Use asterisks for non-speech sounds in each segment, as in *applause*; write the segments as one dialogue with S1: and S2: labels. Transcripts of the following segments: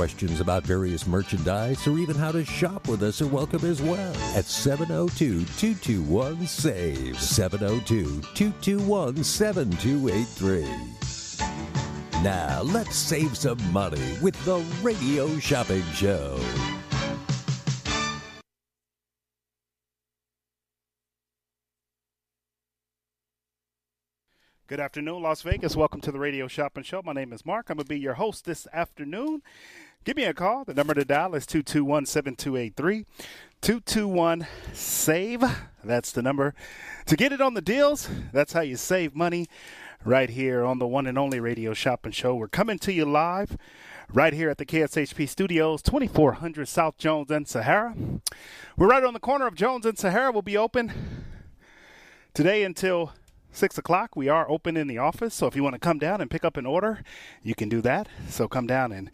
S1: Questions about various merchandise or even how to shop with us are welcome as well at 702 221 SAVE. 702 221 7283. Now, let's save some money with the Radio Shopping Show.
S2: Good afternoon, Las Vegas. Welcome to the Radio Shopping Show. My name is Mark. I'm going to be your host this afternoon. Give me a call. The number to dial is 221 7283. 221 SAVE. That's the number. To get it on the deals, that's how you save money right here on the one and only Radio Shopping Show. We're coming to you live right here at the KSHP Studios, 2400 South Jones and Sahara. We're right on the corner of Jones and Sahara. We'll be open today until 6 o'clock. We are open in the office, so if you want to come down and pick up an order, you can do that. So come down and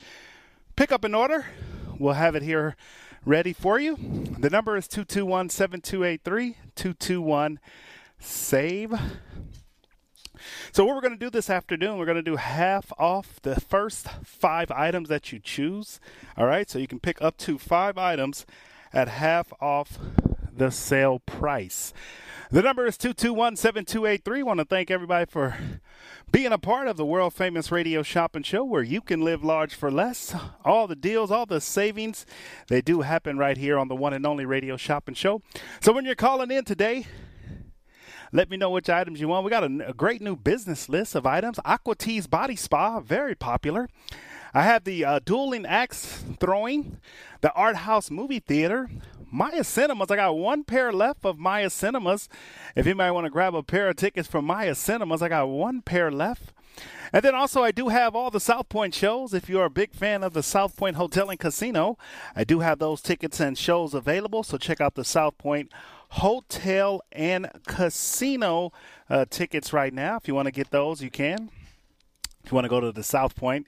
S2: pick up an order. We'll have it here ready for you. The number is 221 7283 221 SAVE. So, what we're going to do this afternoon, we're going to do half off the first five items that you choose. All right, so you can pick up to five items at half off the sale price. The number is 221 7283. Want to thank everybody for being a part of the world famous radio shopping show where you can live large for less. All the deals, all the savings, they do happen right here on the one and only radio shopping show. So, when you're calling in today, let me know which items you want. We got a, a great new business list of items. Aqua Tees Body Spa, very popular. I have the uh, dueling axe throwing, the art house movie theater, Maya Cinemas. I got one pair left of Maya Cinemas. If anybody want to grab a pair of tickets for Maya Cinemas, I got one pair left. And then also, I do have all the South Point shows. If you're a big fan of the South Point Hotel and Casino, I do have those tickets and shows available. So check out the South Point Hotel and Casino uh, tickets right now. If you want to get those, you can. If you want to go to the South Point,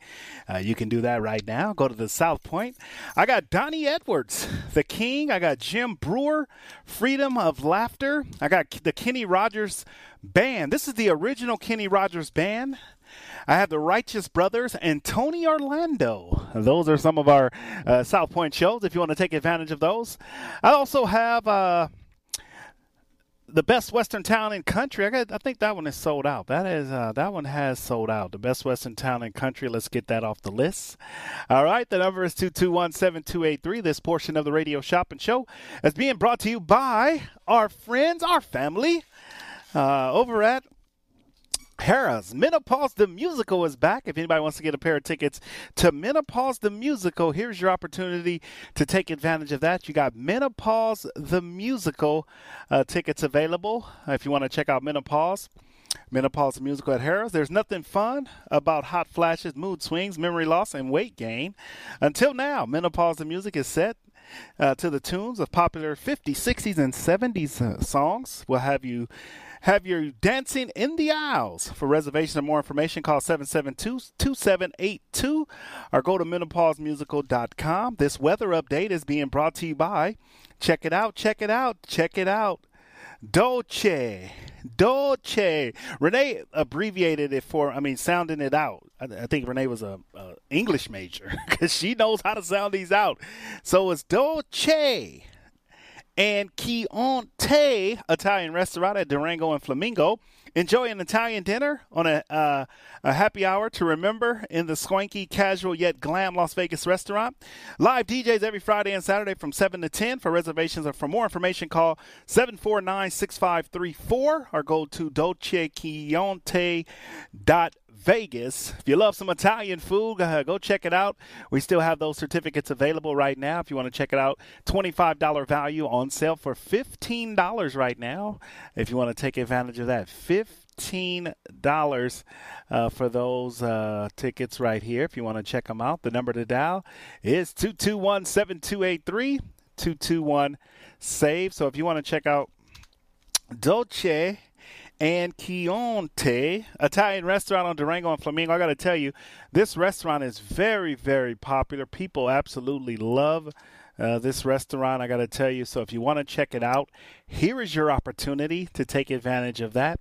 S2: uh, you can do that right now. Go to the South Point. I got Donny Edwards, the King. I got Jim Breuer, Freedom of Laughter. I got the Kenny Rogers Band. This is the original Kenny Rogers Band. I have the Righteous Brothers and Tony Orlando. Those are some of our uh, South Point shows if you want to take advantage of those. I also have. Uh, the best Western town in country. I got, I think that one is sold out. That is uh, that one has sold out. The best Western town in country. Let's get that off the list. All right, the number is two two one seven two eight three. This portion of the radio shopping show is being brought to you by our friends, our family, uh, over at Harrah's Menopause the Musical is back. If anybody wants to get a pair of tickets to Menopause the Musical, here's your opportunity to take advantage of that. You got Menopause the Musical uh, tickets available if you want to check out Menopause. Menopause Musical at Harrah's. There's nothing fun about hot flashes, mood swings, memory loss, and weight gain. Until now, Menopause the Music is set uh, to the tunes of popular 50s, 60s, and 70s uh, songs. We'll have you have your dancing in the aisles. For reservations and more information, call 772-2782 or go to menopausemusical.com. This weather update is being brought to you by Check it out, check it out, check it out. Dolce. Dolce. Renee abbreviated it for, I mean, sounding it out. I, I think Renee was a, a English major *laughs* because she knows how to sound these out. So it's Dolce and Chianti Italian restaurant at Durango and Flamingo. Enjoy an Italian dinner on a, uh, a happy hour to remember in the swanky, casual, yet glam Las Vegas restaurant. Live DJs every Friday and Saturday from 7 to 10. For reservations or for more information, call 749 6534 or go to dolcechianti.com Vegas. If you love some Italian food, uh, go check it out. We still have those certificates available right now. If you want to check it out, $25 value on sale for $15 right now. If you want to take advantage of that, $15 uh, for those uh, tickets right here. If you want to check them out, the number to dial is 221 7283 221 SAVE. So if you want to check out Dolce and Chianti, Italian restaurant on Durango and Flamingo. I got to tell you, this restaurant is very, very popular. People absolutely love uh, this restaurant. I got to tell you. So if you want to check it out, here is your opportunity to take advantage of that.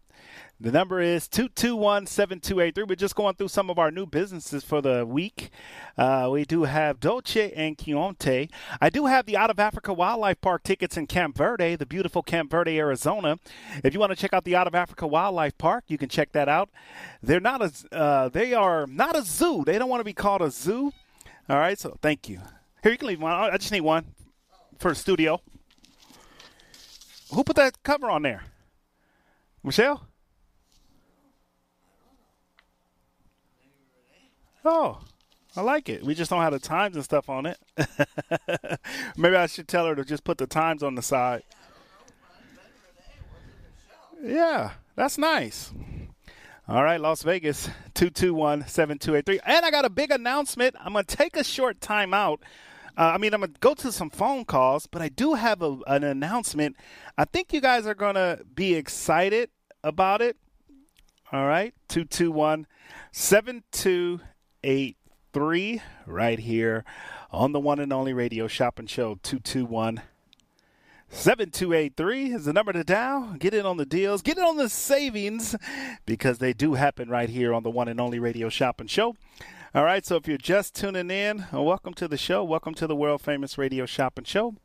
S2: The number is 221 7283. We're just going through some of our new businesses for the week. Uh, we do have Dolce and Chianti. I do have the Out of Africa Wildlife Park tickets in Camp Verde, the beautiful Camp Verde, Arizona. If you want to check out the Out of Africa Wildlife Park, you can check that out. They're not a, uh, they are not a zoo. They don't want to be called a zoo. All right, so thank you. Here, you can leave one. I just need one for studio. Who put that cover on there? Michelle? Oh, I like it. We just don't have the times and stuff on it. *laughs* Maybe I should tell her to just put the times on the side. Yeah, that's nice. All right, Las Vegas, 221 7283. And I got a big announcement. I'm going to take a short time out. Uh, I mean, I'm going to go to some phone calls, but I do have a, an announcement. I think you guys are going to be excited about it. All right, 221 7283 three right here on the one and only radio shopping show 221 7283 is the number to dial. Get in on the deals, get in on the savings because they do happen right here on the one and only radio shopping show. All right, so if you're just tuning in, uh, welcome to the show. Welcome to the world famous radio shopping show.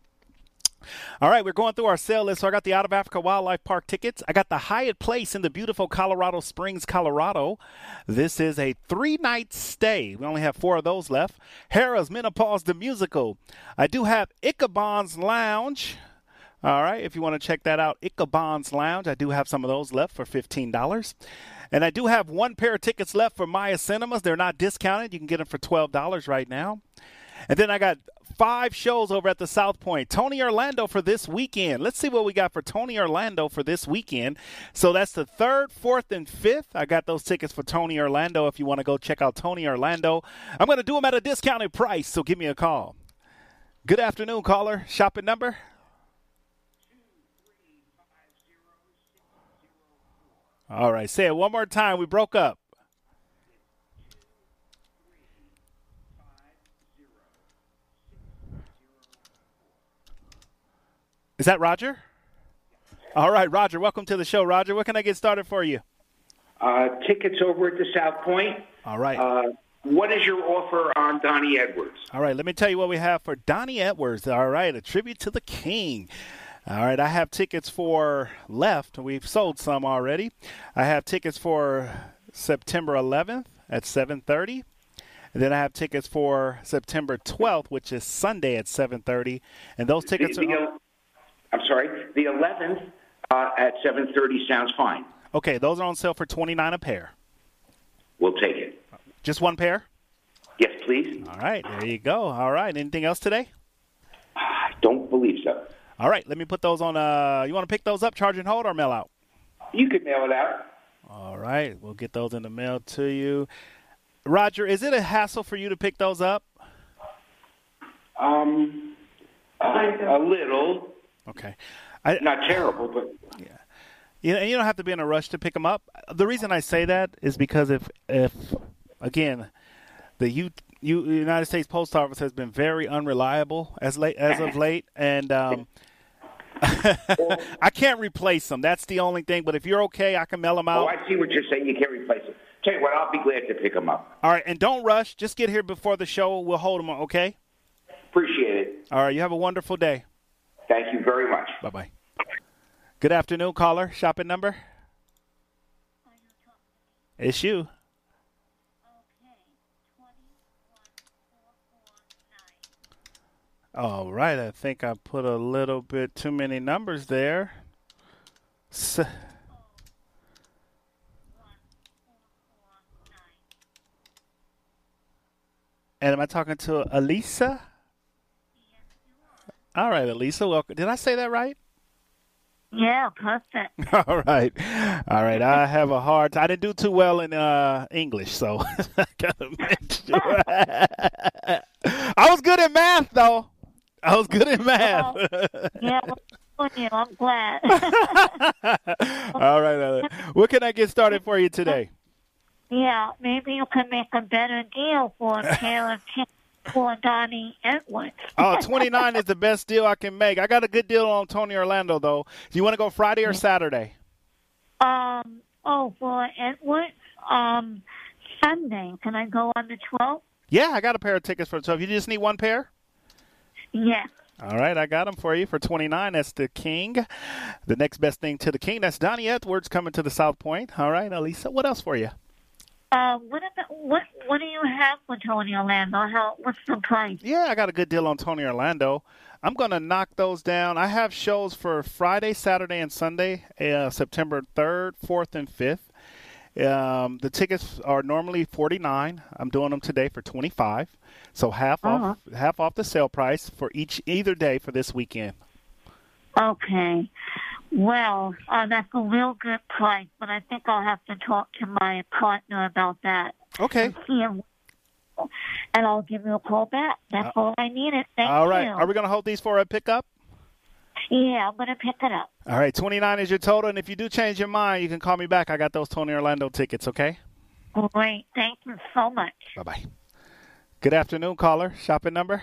S2: All right, we're going through our sale list. So I got the Out of Africa Wildlife Park tickets. I got the Hyatt Place in the beautiful Colorado Springs, Colorado. This is a three night stay. We only have four of those left. Harrah's Menopause the Musical. I do have Ichabod's Lounge. All right, if you want to check that out, Ichabod's Lounge. I do have some of those left for $15. And I do have one pair of tickets left for Maya Cinemas. They're not discounted. You can get them for $12 right now. And then I got five shows over at the South Point. Tony Orlando for this weekend. Let's see what we got for Tony Orlando for this weekend. So that's the third, fourth, and fifth. I got those tickets for Tony Orlando if you want to go check out Tony Orlando. I'm going to do them at a discounted price, so give me a call. Good afternoon, caller. Shopping number? All right, say it one more time. We broke up. Is that Roger? All right, Roger. Welcome to the show, Roger. What can I get started for you?
S3: Uh, tickets over at the South Point.
S2: All right.
S3: Uh, what is your offer on Donny Edwards?
S2: All right, let me tell you what we have for Donny Edwards. All right, a tribute to the King. All right, I have tickets for left. We've sold some already. I have tickets for September 11th at 7:30. And then I have tickets for September 12th, which is Sunday at 7:30. And those tickets
S3: the, the,
S2: are
S3: I'm sorry, the 11th uh, at 7:30 sounds fine.
S2: Okay, those are on sale for 29 a pair.
S3: We'll take it.
S2: Just one pair?
S3: Yes, please.
S2: All right, there you go. All right, anything else today?
S3: I don't believe so.
S2: All right, let me put those on. Uh, you want to pick those up, charge and hold, or mail out?
S3: You could mail it out.
S2: All right, we'll get those in the mail to you. Roger, is it a hassle for you to pick those up?
S3: Um, a, a little.
S2: Okay.
S3: I, Not terrible, but
S2: yeah. You, you don't have to be in a rush to pick them up. The reason I say that is because if if again the U, U, United States Post Office has been very unreliable as late as of late, *laughs* and um, *laughs* I can't replace them. That's the only thing. But if you're okay, I can mail them out.
S3: Oh, I see what you're saying. You can't replace them. Tell you what, I'll be glad to pick them up.
S2: All right, and don't rush. Just get here before the show. We'll hold them. Okay.
S3: Appreciate it.
S2: All right. You have a wonderful day.
S3: Thank you very much.
S2: Bye bye. Good afternoon, caller. Shopping number? It's you. All right, I think I put a little bit too many numbers there. S- and am I talking to Elisa? All right, Elisa, welcome. Did I say that right?
S4: Yeah, perfect. *laughs*
S2: All right, all right. I have a hard. time. I didn't do too well in uh, English, so *laughs* I gotta make sure. *laughs* I was good in math, though. I was good in math.
S4: Yeah, well, you. I'm glad.
S2: all right. Ellen. What can I get started for you today?
S4: yeah, maybe you can make a better deal for a pair of tickets for Donny Edwards.
S2: Oh, 29 is the best deal I can make. I got a good deal on Tony Orlando, though. Do you want to go Friday or Saturday?
S4: Um, oh, for Edwards, um, Sunday. Can I go on the 12th?
S2: Yeah, I got a pair of tickets for. So if you just need one pair.
S4: Yes.
S2: All right, I got them for you for 29. That's the King. The next best thing to the King. That's Donny Edwards coming to the South Point. All right, Elisa, what else for you?
S4: Uh, what about, what what do you have for Tony Orlando? How what's the price?
S2: Yeah, I got a good deal on Tony Orlando. I'm going to knock those down. I have shows for Friday, Saturday, and Sunday, uh, September 3rd, 4th, and 5th. Um, the tickets are normally 49. I'm doing them today for 25. So half off half off the sale price for each either day for this weekend.
S4: Okay. Well, uh, that's a real good price, but I think I'll have to talk to my partner about that.
S2: Okay.
S4: and if- And I'll give you a call back. That's all I needed. Thank
S2: Uh, All right.
S4: you.
S2: Are we going to hold these for a pickup?
S4: Yeah, I'm gonna pick it up.
S2: All right. 29 is your total. And if you do change your mind, you can call me back. I got those Tony Orlando tickets, okay?
S4: Great. Thank you so much.
S2: Bye bye. Good afternoon, caller. Shopping number?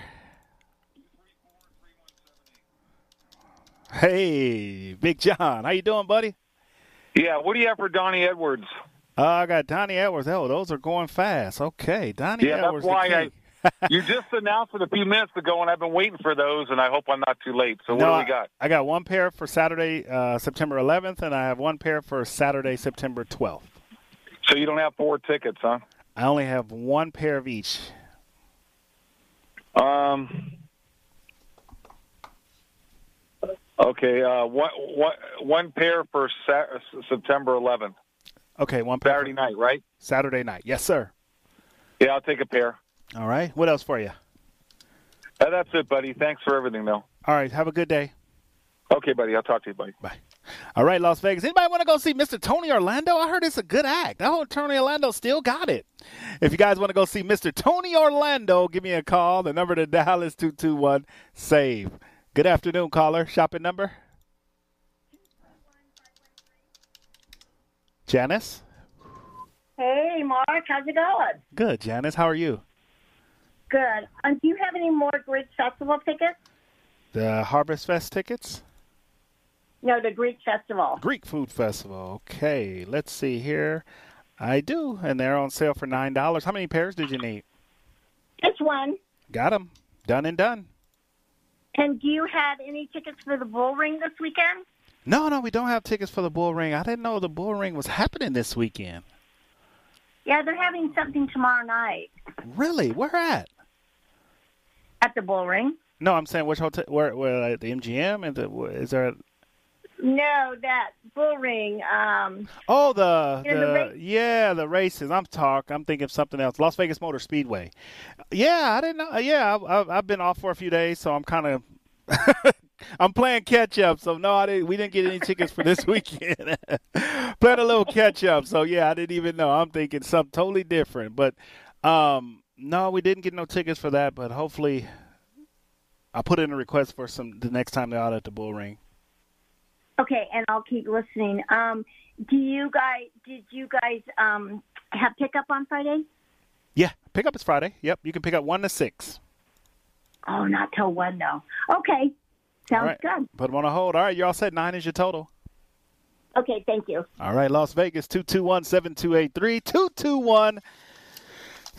S2: Hey, Big John. How you doing, buddy?
S5: Yeah, what do you have for Donny Edwards?
S2: Uh, I got Donny Edwards. Oh, those are going fast. Okay, Donny
S5: Yeah, that's
S2: Edwards. the
S5: why I- *laughs* You just announced it a few minutes ago, and I've been waiting for those, and I hope I'm not too late. So what
S2: No,
S5: do we got?
S2: I got one pair for Saturday, uh, September 11th, and I have one pair for Saturday, September 12th.
S5: So you don't have four tickets, huh?
S2: I only have one pair of each.
S5: Um. Okay, uh, one, one, one pair for Sa- September 11th,
S2: Okay, one pair.
S5: Saturday night, right?
S2: Saturday night. Yes, sir.
S5: Yeah, I'll take a pair.
S2: All right. What else for you?
S5: Uh, that's it, buddy. Thanks for everything, though.
S2: All right. Have a good day.
S5: Okay, buddy. I'll talk to you, buddy.
S2: Bye. All right, Las Vegas. Anybody want to go see Mr. Tony Orlando? I heard it's a good act. I hope Tony Orlando still got it. If you guys want to go see Mr. Tony Orlando, give me a call. The number to dial is 221 SAVE. Good afternoon, caller. Shopping number? Janice?
S6: Hey, Mark, how's it going?
S2: Good, Janice. How are you?
S6: Good. Um, do you have any more Greek Festival tickets?
S2: The Harvest Fest tickets?
S6: No, the Greek Festival.
S2: Greek Food Festival. Okay, let's see here. I do, and they're on sale for $9. How many pairs did you need?
S6: Just one.
S2: Got them. Done and done.
S6: And do you have any tickets for the Bull Ring this weekend?
S2: No, no, we don't have tickets for the Bull Ring. I didn't know the Bull Ring was happening this weekend.
S6: Yeah, they're having something tomorrow night
S2: Really? Where at?
S6: at the Bull Ring.
S2: No, I'm saying which hotel? Where? Where? At the MGM? And the is there?
S6: No, that Bull Ring. Um,
S2: Oh, the
S6: Yeah, the
S2: the
S6: race-
S2: yeah, the races. I'm talk. I'm thinking of something else. Las Vegas Motor Speedway. Yeah, I didn't know. Yeah, I, I, I've been off for a few days, so I'm kind of. *laughs* I'm playing catch up, so no, I didn't. We didn't get any tickets for this *laughs* weekend. *laughs* playing a little catch up, so yeah, I didn't even know. I'm thinking something totally different, but um, no, we didn't get no tickets for that. But hopefully, I'll put in a request for some the next time they're out at the Bull Ring.
S6: Okay, and I'll keep listening. Um, do you guys? Did you guys um, have pickup on Friday?
S2: Yeah, pickup is Friday. Yep, you can pick up one to six.
S6: Oh, not till one though. Okay, sounds
S2: right.
S6: good.
S2: Put them on a hold. All right, you're all set. Nine is your total.
S6: Okay, thank you.
S2: All right, Las Vegas, 221 7283. 221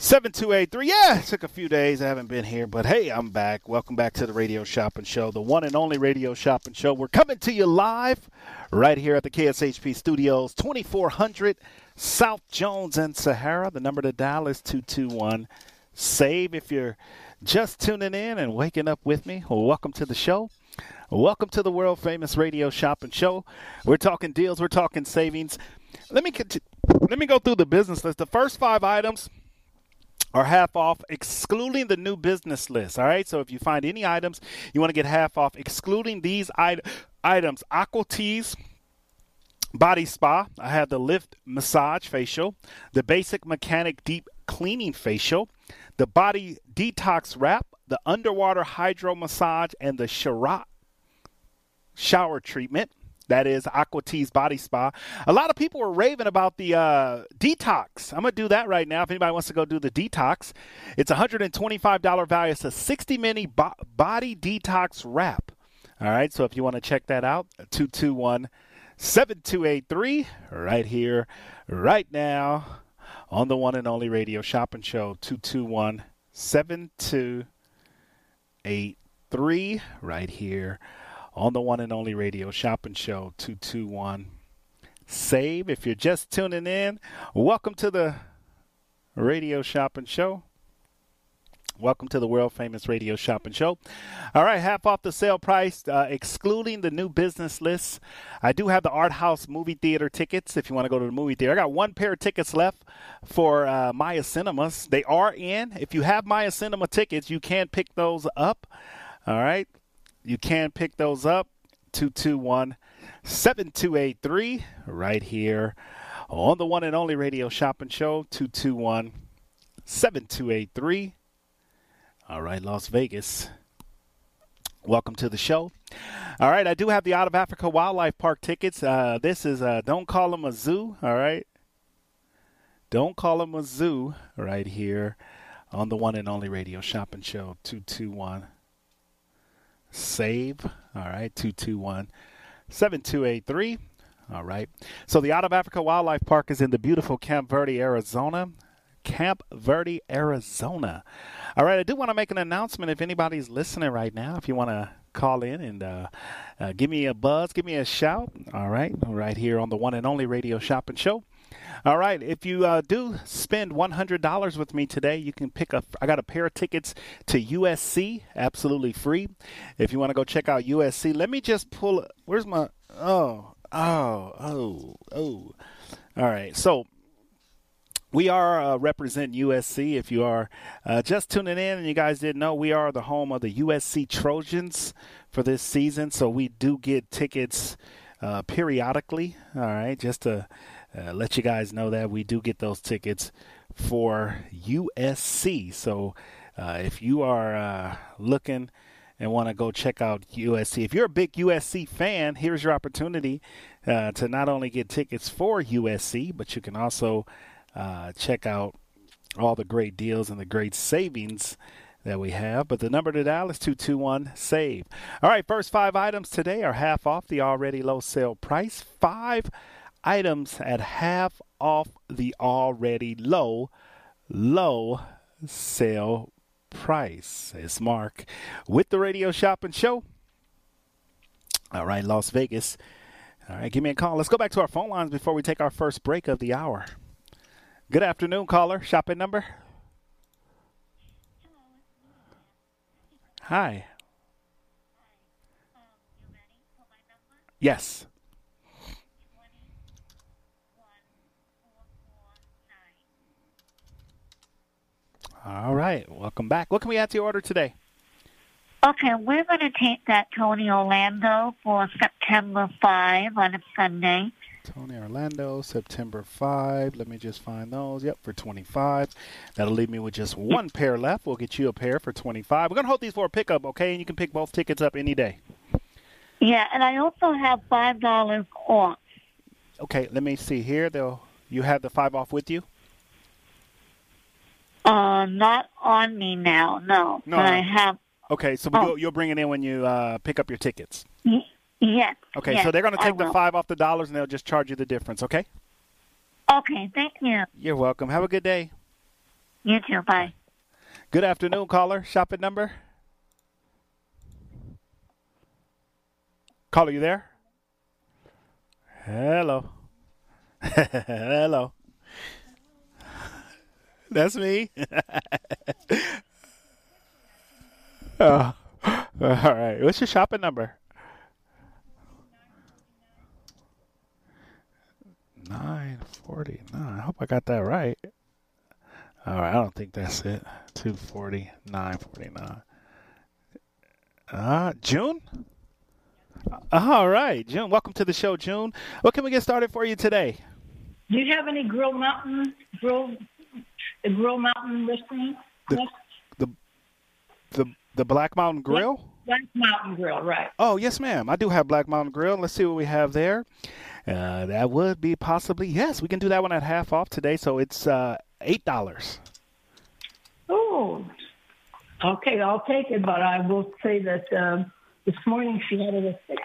S2: 7283. Yeah, it took a few days. I haven't been here, but hey, I'm back. Welcome back to the Radio Shopping Show, the one and only Radio Shopping Show. We're coming to you live right here at the KSHP Studios, 2400 South Jones and Sahara. The number to dial is 221 SAVE. If you're just tuning in and waking up with me, well, welcome to the show. Welcome to the world famous Radio Shopping Show. We're talking deals, we're talking savings. Let me let me go through the business list. The first five items are half off, excluding the new business list. All right. So if you find any items you want to get half off, excluding these it- items, Aqua Teas. Body Spa. I have the Lift Massage Facial, the Basic Mechanic Deep Cleaning Facial, the Body Detox Wrap, the Underwater Hydro Massage, and the Sharat Shower Treatment. That is Aqua Teas Body Spa. A lot of people were raving about the uh, detox. I'm going to do that right now. If anybody wants to go do the detox, it's $125 value. It's a 60 minute bo- body detox wrap. All right. So if you want to check that out, 221 7283 right here, right now on the one and only radio shopping show 221 7283 right here on the one and only radio shopping show 221 save if you're just tuning in welcome to the radio shopping show Welcome to the world famous radio shopping show. All right, half off the sale price, uh, excluding the new business list. I do have the Art House movie theater tickets if you want to go to the movie theater. I got one pair of tickets left for uh, Maya Cinemas. They are in. If you have Maya Cinema tickets, you can pick those up. All right, you can pick those up. 221 7283 right here on the one and only radio shopping show 221 7283 all right, Las Vegas. Welcome to the show. All right, I do have the Out of Africa Wildlife Park tickets. Uh, this is uh, Don't Call Them a Zoo. All right. Don't Call Them a Zoo right here on the one and only radio shopping show 221 save. All right 221 7283 all right. So the out of africa wildlife park is in the beautiful camp verde arizona. Camp verde arizona. All right i do want to make an announcement if anybody's listening right now if you want to call in and uh, uh, give me a buzz give me a shout. All right right here on the one and only radio shopping show all right. If you uh, do spend $100 with me today, you can pick up. I got a pair of tickets to USC, absolutely free. If you want to go check out USC, let me just pull. Where's my. Oh, oh, oh, oh. All right. So we are uh, USC. If you are uh, just tuning in and you guys didn't know, we are the home of the USC Trojans for this season. So we do get tickets uh, periodically. All right, just to uh, let you guys know that we do get those tickets for USC. So uh, if you are uh, looking and want to go check out USC, if you're a big USC fan, here's your opportunity uh, to not only get tickets for USC, but you can also uh, check out all the great deals and the great savings that we have. But the number to dial is 221 SAVE. All right, first five items today are half off the already low sale price. Five items at half off the already low, low sale price. It's Mark with the Radio Shopping Show. All right, Las Vegas. All right, give me a call. Let's go back to our phone lines before we take our first break of the hour. Good afternoon, caller. Shopping number? Hi. Yes. All right. Welcome back. What can we add to your order today?
S4: Okay, we're going to take that Tony Orlando for September 5 on a Sunday.
S2: Tony Orlando, September 5. Let me just find those. Yep, for 25. That'll leave me with just one pair left. We'll get you a pair for 25. We're going to hold these for a pickup, okay? And you can pick both tickets up any day.
S4: Yeah, and I also have $5 off.
S2: Okay, let me see here. They'll, you have the 5 off with you?
S4: Uh, not on me now, no.
S2: No,
S4: but. I have.
S2: Okay, so
S4: Oh.
S2: you'll, you'll bring it in when you uh, pick up your tickets.
S4: y- Yes.
S2: Okay,
S4: yes,
S2: so they're going to take the 5 off the dollars and they'll just charge you the difference, okay?
S4: Okay, thank you.
S2: You're welcome. Have a good day.
S4: You too. Bye.
S2: Good afternoon, caller. Shopping number. Caller, you there? Hello. *laughs* Hello. That's me. *laughs* oh. All right. What's your shopping number? Nine forty nine. I hope I got that right. All right. I don't think that's it. Two forty nine forty nine. Uh, June. All right, June. Welcome to the show, June. What can we get started for you today?
S7: Do you have any Grill Mountain Grill the Grill Mountain restaurant?
S2: The- The the the Black Mountain Grill.
S7: Black Mountain Grill, right?
S2: Oh yes, ma'am. I do have Black Mountain Grill. Let's see what we have there. Uh, that would be possibly yes. We can do that one at half off today, so it's uh, eight dollars.
S7: Oh, okay, I'll take it. But I will say that um, this morning she had it at six.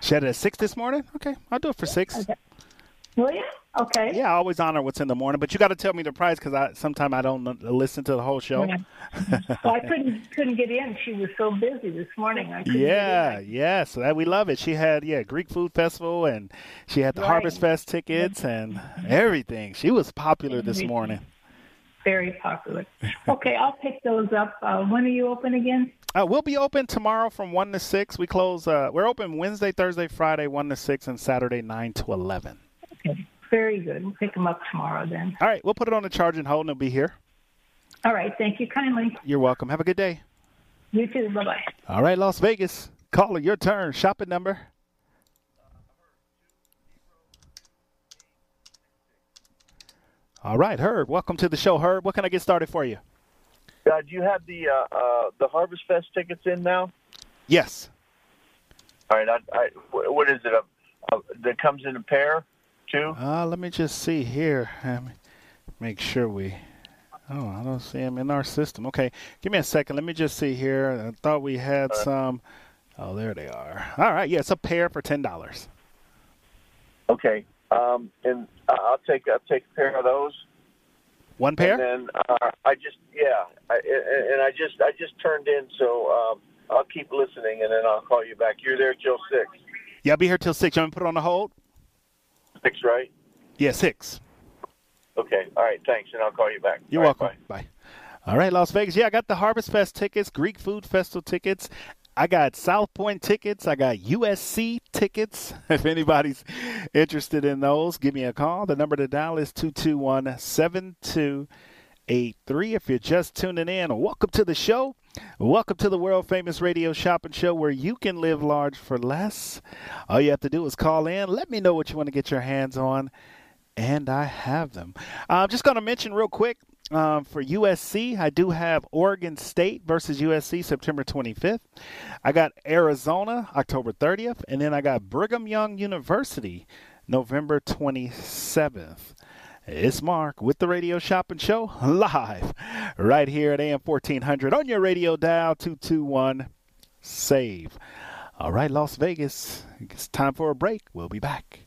S2: She had it at six this morning. Okay, I'll do it for six.
S7: Okay. Will you? Okay.
S2: Yeah, I always honor what's in the morning, but you got to tell me the price because I sometimes I don't listen to the whole show.
S7: Yeah. *laughs* well, I couldn't couldn't get in. She was so busy this morning. I couldn't
S2: Yeah, yeah. So that we love it. She had yeah Greek Food Festival and she had the
S7: Right.
S2: Harvest Fest tickets and everything. She was popular this morning.
S7: Very popular. Okay, I'll pick those up. Uh, when are you open again?
S2: Uh, we'll be open tomorrow from one to six. We close. Uh, we're open Wednesday, Thursday, Friday, one to six, and Saturday nine to eleven.
S7: Okay. Very good. We'll pick them up tomorrow then.
S2: All right, we'll put it on the charge and hold, and it'll be here.
S7: All right. Thank you kindly.
S2: You're welcome. Have a good day.
S7: You too. Bye bye.
S2: All right, Las Vegas. Caller, your turn. Shopping number. All right, Herb. Welcome to the show, Herb. What can I get started for you?
S5: Uh, do you have the uh, uh, the Harvest Fest tickets in now?
S2: Yes.
S5: All right. I, I, what is it? A, a, that comes in a pair, too.
S2: Uh, let me just see here. Let me make sure we. Oh, I don't see them in our system. Okay, give me a second. Let me just see here. I thought we had some. Oh, there they are. All right, yeah, it's a pair for ten dollars.
S5: Okay. Um, and I'll take I'll take a pair of those.
S2: One pair.
S5: And then uh, I just yeah, I, and and I just I just turned in, so um, I'll keep listening, and then I'll call you back. You're there till six.
S2: Yeah, I'll be here till six. You want me to put it on the hold?
S5: Six, right?
S2: Yeah, six.
S5: Okay. All right. Thanks, and I'll call you back.
S2: You're
S5: All right,
S2: welcome. Bye. All right, Las Vegas. Yeah, I got the Harvest Fest tickets, Greek Food Festival tickets. I got South Point tickets. I got USC tickets. *laughs* If anybody's interested in those, give me a call. The number to dial is 221 7283. If you're just tuning in, welcome to the show. Welcome to the world famous radio shopping show where you can live large for less. All you have to do is call in. Let me know what you want to get your hands on and I have them. I'm just going to mention real quick um, for USC, I do have Oregon State versus USC September 25th. I got Arizona October 30th, and then I got Brigham Young University November 27th. It's Mark with the Radio Shopping Show *laughs* live right here at AM 1400 on your radio dial 221 SAVE. All right, Las Vegas, it's time for a break. We'll be back.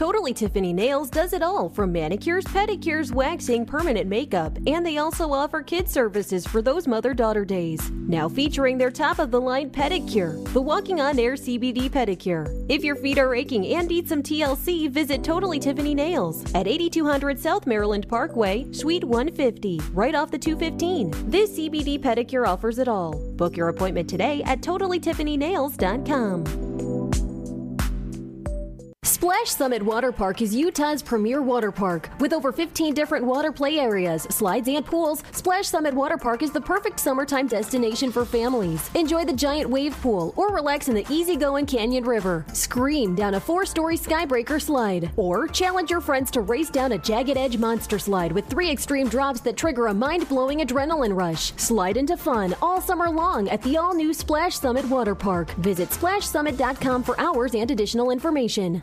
S8: Totally Tiffany Nails does it all from manicures, pedicures, waxing, permanent makeup, and they also offer kid services for those mother daughter days. Now featuring their top of the line pedicure, the Walking on Air CBD pedicure. If your feet are aching and need some TLC, visit Totally Tiffany Nails at 8200 South Maryland Parkway, Suite 150, right off the 215. This CBD pedicure offers it all. Book your appointment today at TotallyTiffanyNails.com. Splash Summit Water Park is Utah's premier water park. With over 15 different water play areas, slides, and pools, Splash Summit Water Park is the perfect summertime destination for families. Enjoy the giant wave pool or relax in the easygoing Canyon River. Scream down a four story skybreaker slide. Or challenge your friends to race down a jagged edge monster slide with three extreme drops that trigger a mind blowing adrenaline rush. Slide into fun all summer long at the all new Splash Summit Water Park. Visit splashsummit.com for hours and additional information.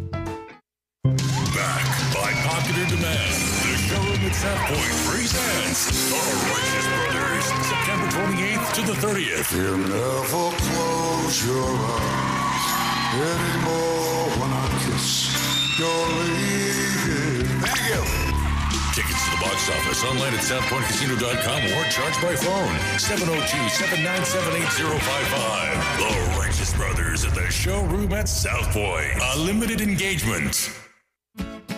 S9: Back by popular demand, the showroom at South Point presents the Righteous Brothers, September 28th to the 30th.
S10: You never close your eyes anymore when I kiss your lips.
S9: Thank you. Tickets to the box office online at southpointcasino.com or charged by phone 702-797-8055. The Righteous Brothers at the showroom at South Point. A limited engagement.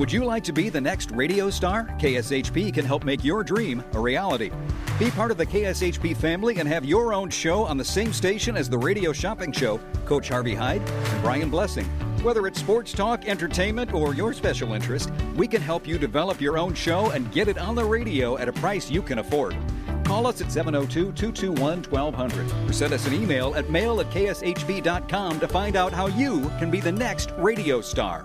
S11: Would you like to be the next radio star? KSHP can help make your dream a reality. Be part of the KSHP family and have your own show on the same station as the Radio Shopping Show, Coach Harvey Hyde and Brian Blessing. Whether it's sports talk, entertainment, or your special interest, we can help you develop your own show and get it on the radio at a price you can afford. Call us at 702 221 1200 or send us an email at mail at kshp.com to find out how you can be the next radio star.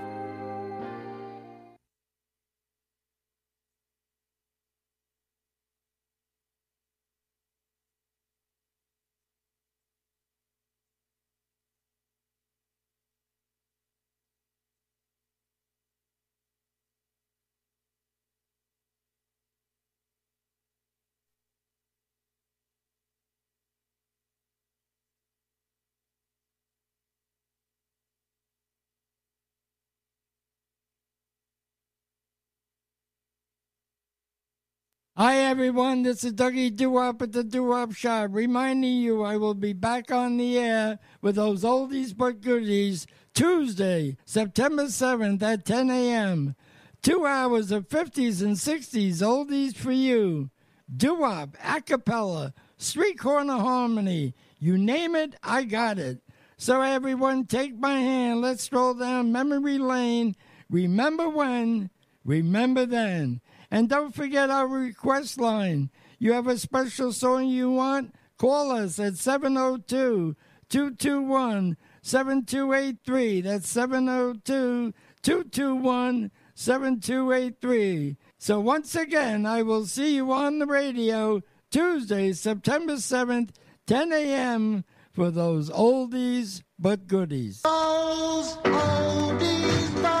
S12: Hi everyone, this is Dougie Doo-Wop at the Doo-Wop Shop, reminding you I will be back on the air with those oldies but goodies Tuesday, September 7th at 10 a.m. Two hours of 50s and 60s oldies for you. Doo-Wop, a cappella, street corner harmony, you name it, I got it. So everyone take my hand, let's stroll down memory lane. Remember when, remember then. And don't forget our request line. You have a special song you want? Call us at 702 221 7283. That's 702 221 7283. So once again, I will see you on the radio Tuesday, September 7th, 10 a.m. for those oldies but goodies.
S10: Those oldies but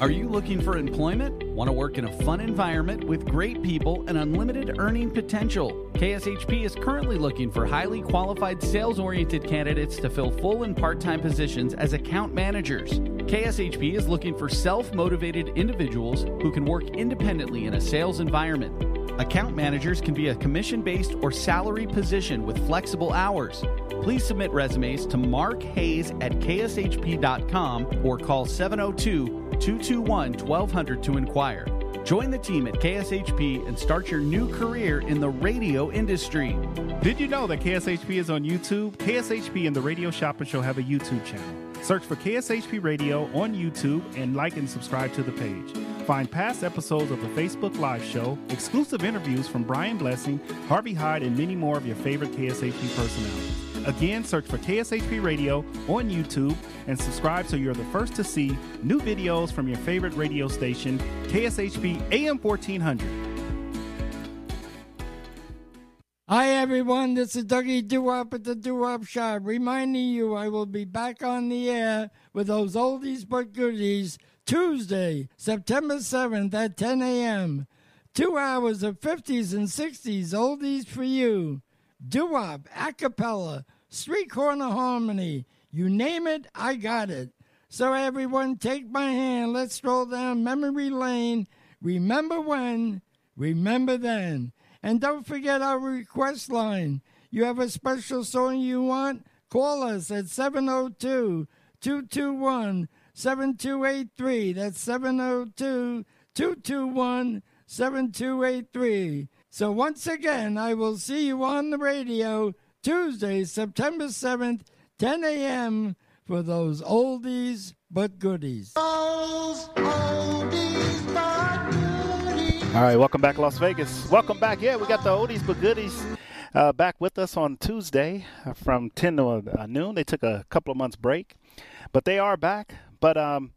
S13: Are you looking for employment? Want to work in a fun environment with great people and unlimited earning potential? KSHP is currently looking for highly qualified sales oriented candidates to fill full and part time positions as account managers. KSHP is looking for self motivated individuals who can work independently in a sales environment. Account managers can be a commission based or salary position with flexible hours. Please submit resumes to Mark Hayes at kshp.com or call 702 221 1200 to inquire. Join the team at KSHP and start your new career in the radio industry.
S2: Did you know that KSHP is on YouTube? KSHP and the Radio Shopping Show have a YouTube channel. Search for KSHP Radio on YouTube and like and subscribe to the page. Find past episodes of the Facebook Live show, exclusive interviews from Brian Blessing, Harvey Hyde, and many more of your favorite KSHP personalities. Again, search for KSHP Radio on YouTube and subscribe so you're the first to see new videos from your favorite radio station, KSHP AM 1400.
S12: Hi everyone, this is Dougie Doo-Wop at the Doo-Wop Shop, reminding you I will be back on the air with those oldies but goodies Tuesday, September 7th at 10 a.m. Two hours of 50s and 60s oldies for you. Doo-Wop, a cappella, street corner harmony, you name it, I got it. So everyone take my hand, let's stroll down memory lane. Remember when, remember then. And don't forget our request line. You have a special song you want? Call us at 702 221 7283. That's 702 221 7283. So once again, I will see you on the radio Tuesday, September 7th, 10 a.m. for those oldies but goodies.
S2: All right, welcome back, Las Vegas. Welcome back. Yeah, we got the oldies but goodies uh, back with us on Tuesday uh, from 10 to uh, noon. They took a couple of months break, but they are back. But um,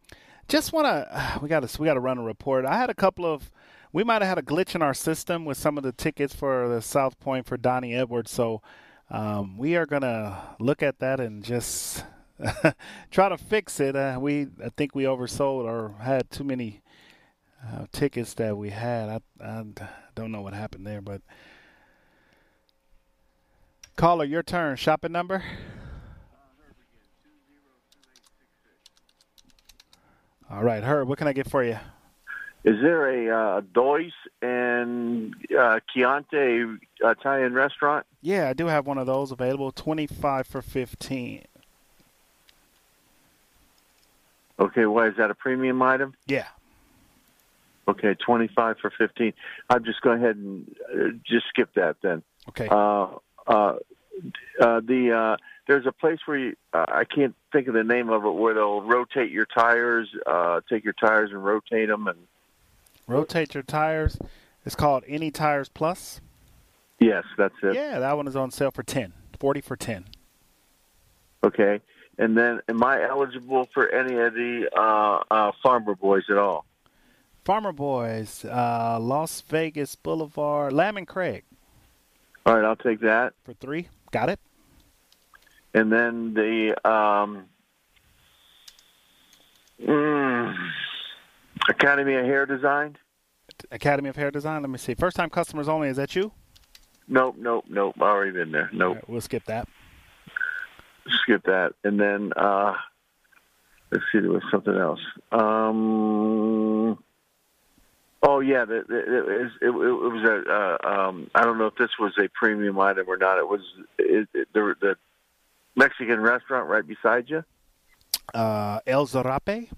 S2: just want to *sighs* we got to we got to run a report. I had a couple of we might have had a glitch in our system with some of the tickets for the South Point for Donny Edwards. So um, we are gonna look at that and just *laughs* try to fix it. Uh, we I think we oversold or had too many uh, tickets that we had. I, I don't know what happened there, but caller, your turn. Shopping number. All right, Herb. What can I get for you?
S5: Is there a uh, Dolce and uh, Chianti Italian restaurant?
S2: Yeah, I do have one of those available. Twenty-five for fifteen.
S5: Okay, why is that a premium item?
S2: Yeah.
S5: Okay, twenty-five for fifteen. I'll just go ahead and uh, just skip that then.
S2: Okay.
S5: Uh, uh, uh, the uh, there's a place where you, uh, I can't think of the name of it where they'll rotate your tires, uh, take your tires and rotate them, and
S2: Rotate your tires. It's called Any Tires Plus.
S5: yes, that's it.
S2: Yeah, that one is on sale for ten. Forty for ten.
S5: Okay, and then am I eligible for any of the uh, uh, Farmer Boys at all?
S2: Farmer Boys, uh, Las Vegas Boulevard, Lamb and Craig
S5: All right, I'll take that.
S2: for three. Got it.
S5: And then the um, mm, Academy of Hair Design.
S2: Academy of Hair Design. Let me see. First time customers only. Is that you?
S5: Nope, nope, nope. Already been there. Nope.
S2: Right, we'll skip that.
S5: skip that. And then uh let's see, there was something else. Um Oh yeah, the, the, it, was, it, it was a. Uh, um, I don't know if this was a premium item or not. It was it, it, the, the Mexican restaurant right beside you.
S2: Uh, El Zarape.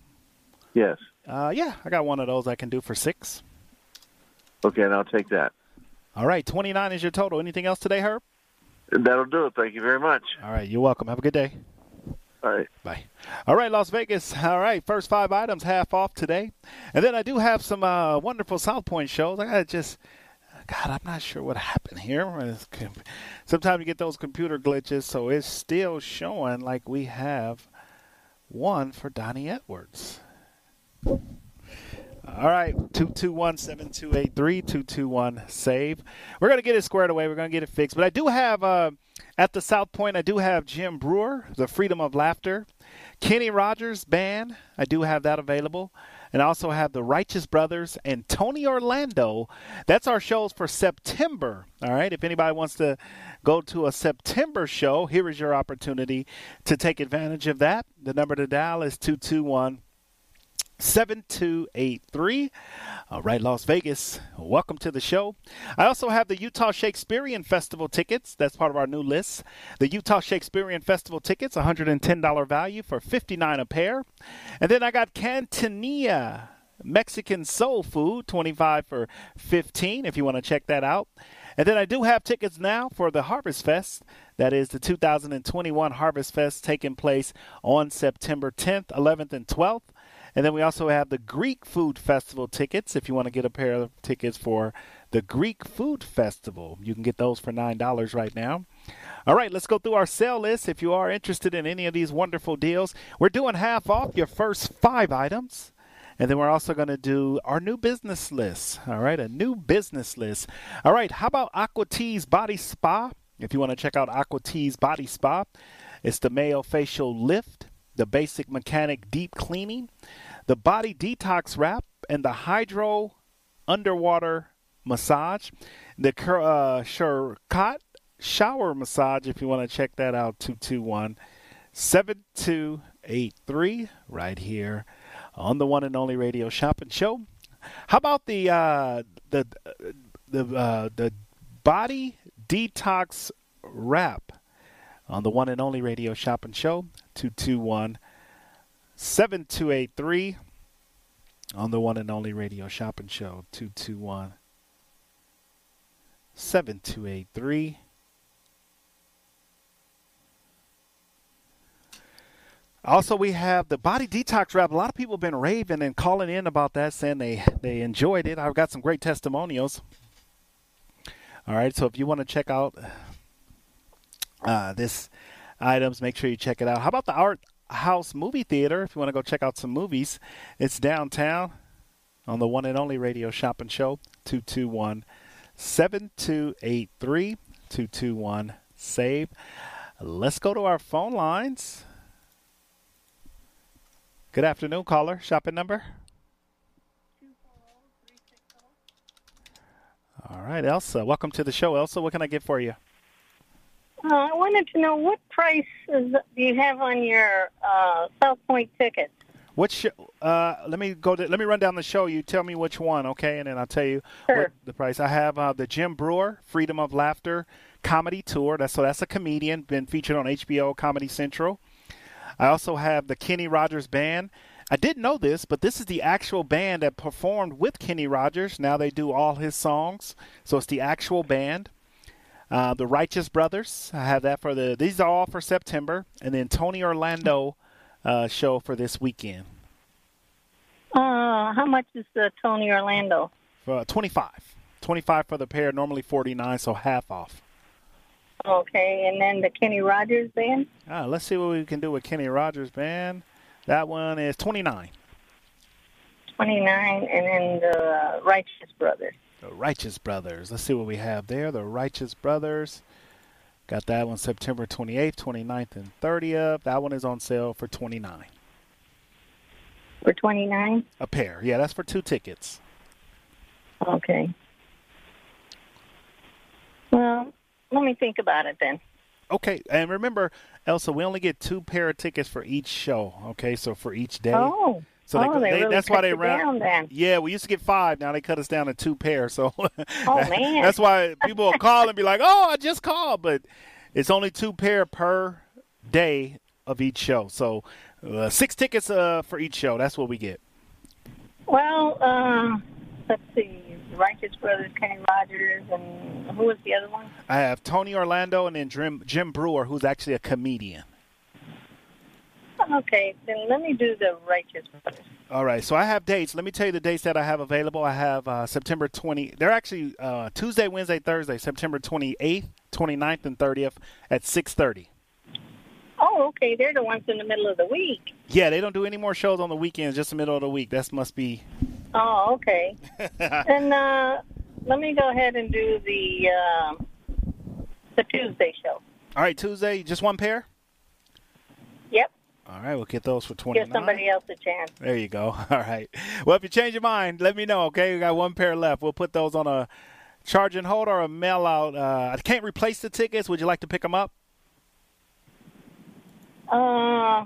S5: Yes.
S2: Uh, yeah, I got one of those I can do for six.
S5: Okay, and I'll take that.
S2: All right, 29 is your total. Anything else today, Herb?
S5: That'll do it. Thank you very much.
S2: All right, you're welcome. Have a good day.
S5: All right.
S2: Bye. All right, Las Vegas. All right, first five items half off today. And then I do have some uh, wonderful South Point shows. I got to just, God, I'm not sure what happened here. Sometimes you get those computer glitches, so it's still showing like we have one for Donny Edwards. All right, 221 7283 221 save. We're going to get it squared away. We're going to get it fixed. But I do have, uh, at the South Point, I do have Jim Breuer, The Freedom of Laughter. Kenny Rogers Band, I do have that available. And I also have the Righteous Brothers and Tony Orlando. That's our shows for September. All right, if anybody wants to go to a September show, here is your opportunity to take advantage of that. The number to dial is 221- 7283. All uh, right, Las Vegas, welcome to the show. I also have the Utah Shakespearean Festival tickets. That's part of our new list. The Utah Shakespearean Festival tickets, $110 value for 59 a pair. And then I got Cantinilla Mexican soul food, 25 for 15 if you want to check that out. And then I do have tickets now for the Harvest Fest. That is the 2021 Harvest Fest taking place on September 10th, 11th, and 12th. And then we also have the Greek Food Festival tickets. If you want to get a pair of tickets for the Greek Food Festival, you can get those for $9 right now. All right, let's go through our sale list. If you are interested in any of these wonderful deals, we're doing half off your first five items. And then we're also going to do our new business list. All right, a new business list. All right, how about Aqua Tea's Body Spa? If you want to check out Aqua Tea's Body Spa, it's the myofacial lift, the basic mechanic deep cleaning, the body detox wrap, and the hydro underwater massage. The uh, Charcot shower massage, if you want to check that out, 221 7283 right here on the one and only radio shopping show. How about the uh, the the uh, the body detox wrap on the one and only radio shopping show 221 7283 on the one and only radio shopping show 221 7283 Also, we have the body detox wrap. A lot of people have been raving and calling in about that, saying they, they enjoyed it. I've got some great testimonials. All right, so if you want to check out uh, this items, make sure you check it out. How about the Art House Movie Theater? If you want to go check out some movies, it's downtown on the one and only radio shopping show 221 7283 221 save. Let's go to our phone lines. Good afternoon, caller. Shopping number? All right, Elsa. Welcome to the show, Elsa. What can I get for you?
S14: Uh, I wanted to know what price is, do you have on your uh, South Point tickets?
S2: Which? sh- Uh, let me go. To, let me run down the show. You tell me which one, okay? And then I'll tell you what the price. I have uh, the Jim Breuer Freedom of Laughter comedy tour. That's so that's a comedian been featured on HBO Comedy Central. I also have the Kenny Rogers Band. I didn't know this, but this is the actual band that performed with Kenny Rogers. Now they do all his songs, so it's the actual band. Uh, the Righteous Brothers. I have that for the. These are all for September, and then Tony Orlando uh, show for this weekend
S14: Uh, how much is the Tony Orlando?
S2: for 25. 25 for the pair, normally 49, so half off.
S14: Okay, and then the Kenny Rogers band?
S2: Ah, let's see what we can do with Kenny Rogers band. That one is 29.
S14: 29, and then the uh, Righteous Brothers.
S2: The Righteous Brothers. Let's see what we have there. The Righteous Brothers. Got that one September 28th, 29th, and 30th. That one is on sale for 29.
S14: For 29?
S2: A pair. Yeah, that's for two tickets.
S14: Okay. Well, let me think about it then.
S2: Okay, and remember, Elsa, we only get two pair of tickets for each show. Okay, so for each day.
S14: Oh.
S2: So
S14: oh, they, really
S2: that's why they round.
S14: down then.
S2: Yeah, we used to get five. Now they cut us down to two pairs. So *laughs*
S14: Oh, man.
S2: that's why people will call and be like, "Oh, I just called," but it's only two pair per day of each show. So uh, six tickets uh, for each show. That's what we get.
S14: Well, uh, let's see. The Righteous Brothers, Kenny Rogers, and who was the other one?
S2: I have Tony Orlando and then Jim, Jim Breuer, who's actually a comedian.
S14: Okay, then let me do the Righteous Brothers.
S2: All right, so I have dates. Let me tell you the dates that I have available. I have uh, September 20. They're actually uh, Tuesday, Wednesday, Thursday, September 28th, 29th, and 30th at 6:30.
S14: Oh, okay. They're the ones in the middle of the week.
S2: Yeah, they don't do any more shows on the weekends, just the middle of the week. That must be.
S14: Oh, okay. *laughs* and uh, let me go ahead and do the uh, the Tuesday show.
S2: All right, Tuesday, just one pair. All right, we'll get those for twenty.
S14: Give somebody else a chance.
S2: There you go. *laughs* All right. Well, if you change your mind, let me know. Okay, we got one pair left. We'll put those on a charge and hold or a mail out. Uh, I can't replace the tickets. Would you like to pick them up?
S14: Uh,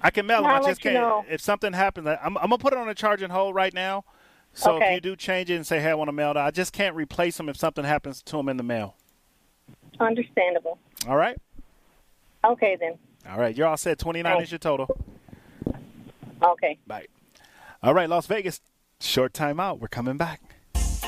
S2: I can mail them.
S14: I'll
S2: just
S14: you
S2: can't.
S14: know.
S2: If something happens, I- I'm, I'm gonna put it on a charge and hold right now. So if you do change it and say, "Hey, I want to mail it," I just can't replace them if something happens to them in the mail.
S14: understandable.
S2: All right.
S14: Okay then.
S2: All right. You're all set. 29 is your total.
S14: Okay.
S2: Bye. All right, Las Vegas. Short time out. We're coming back.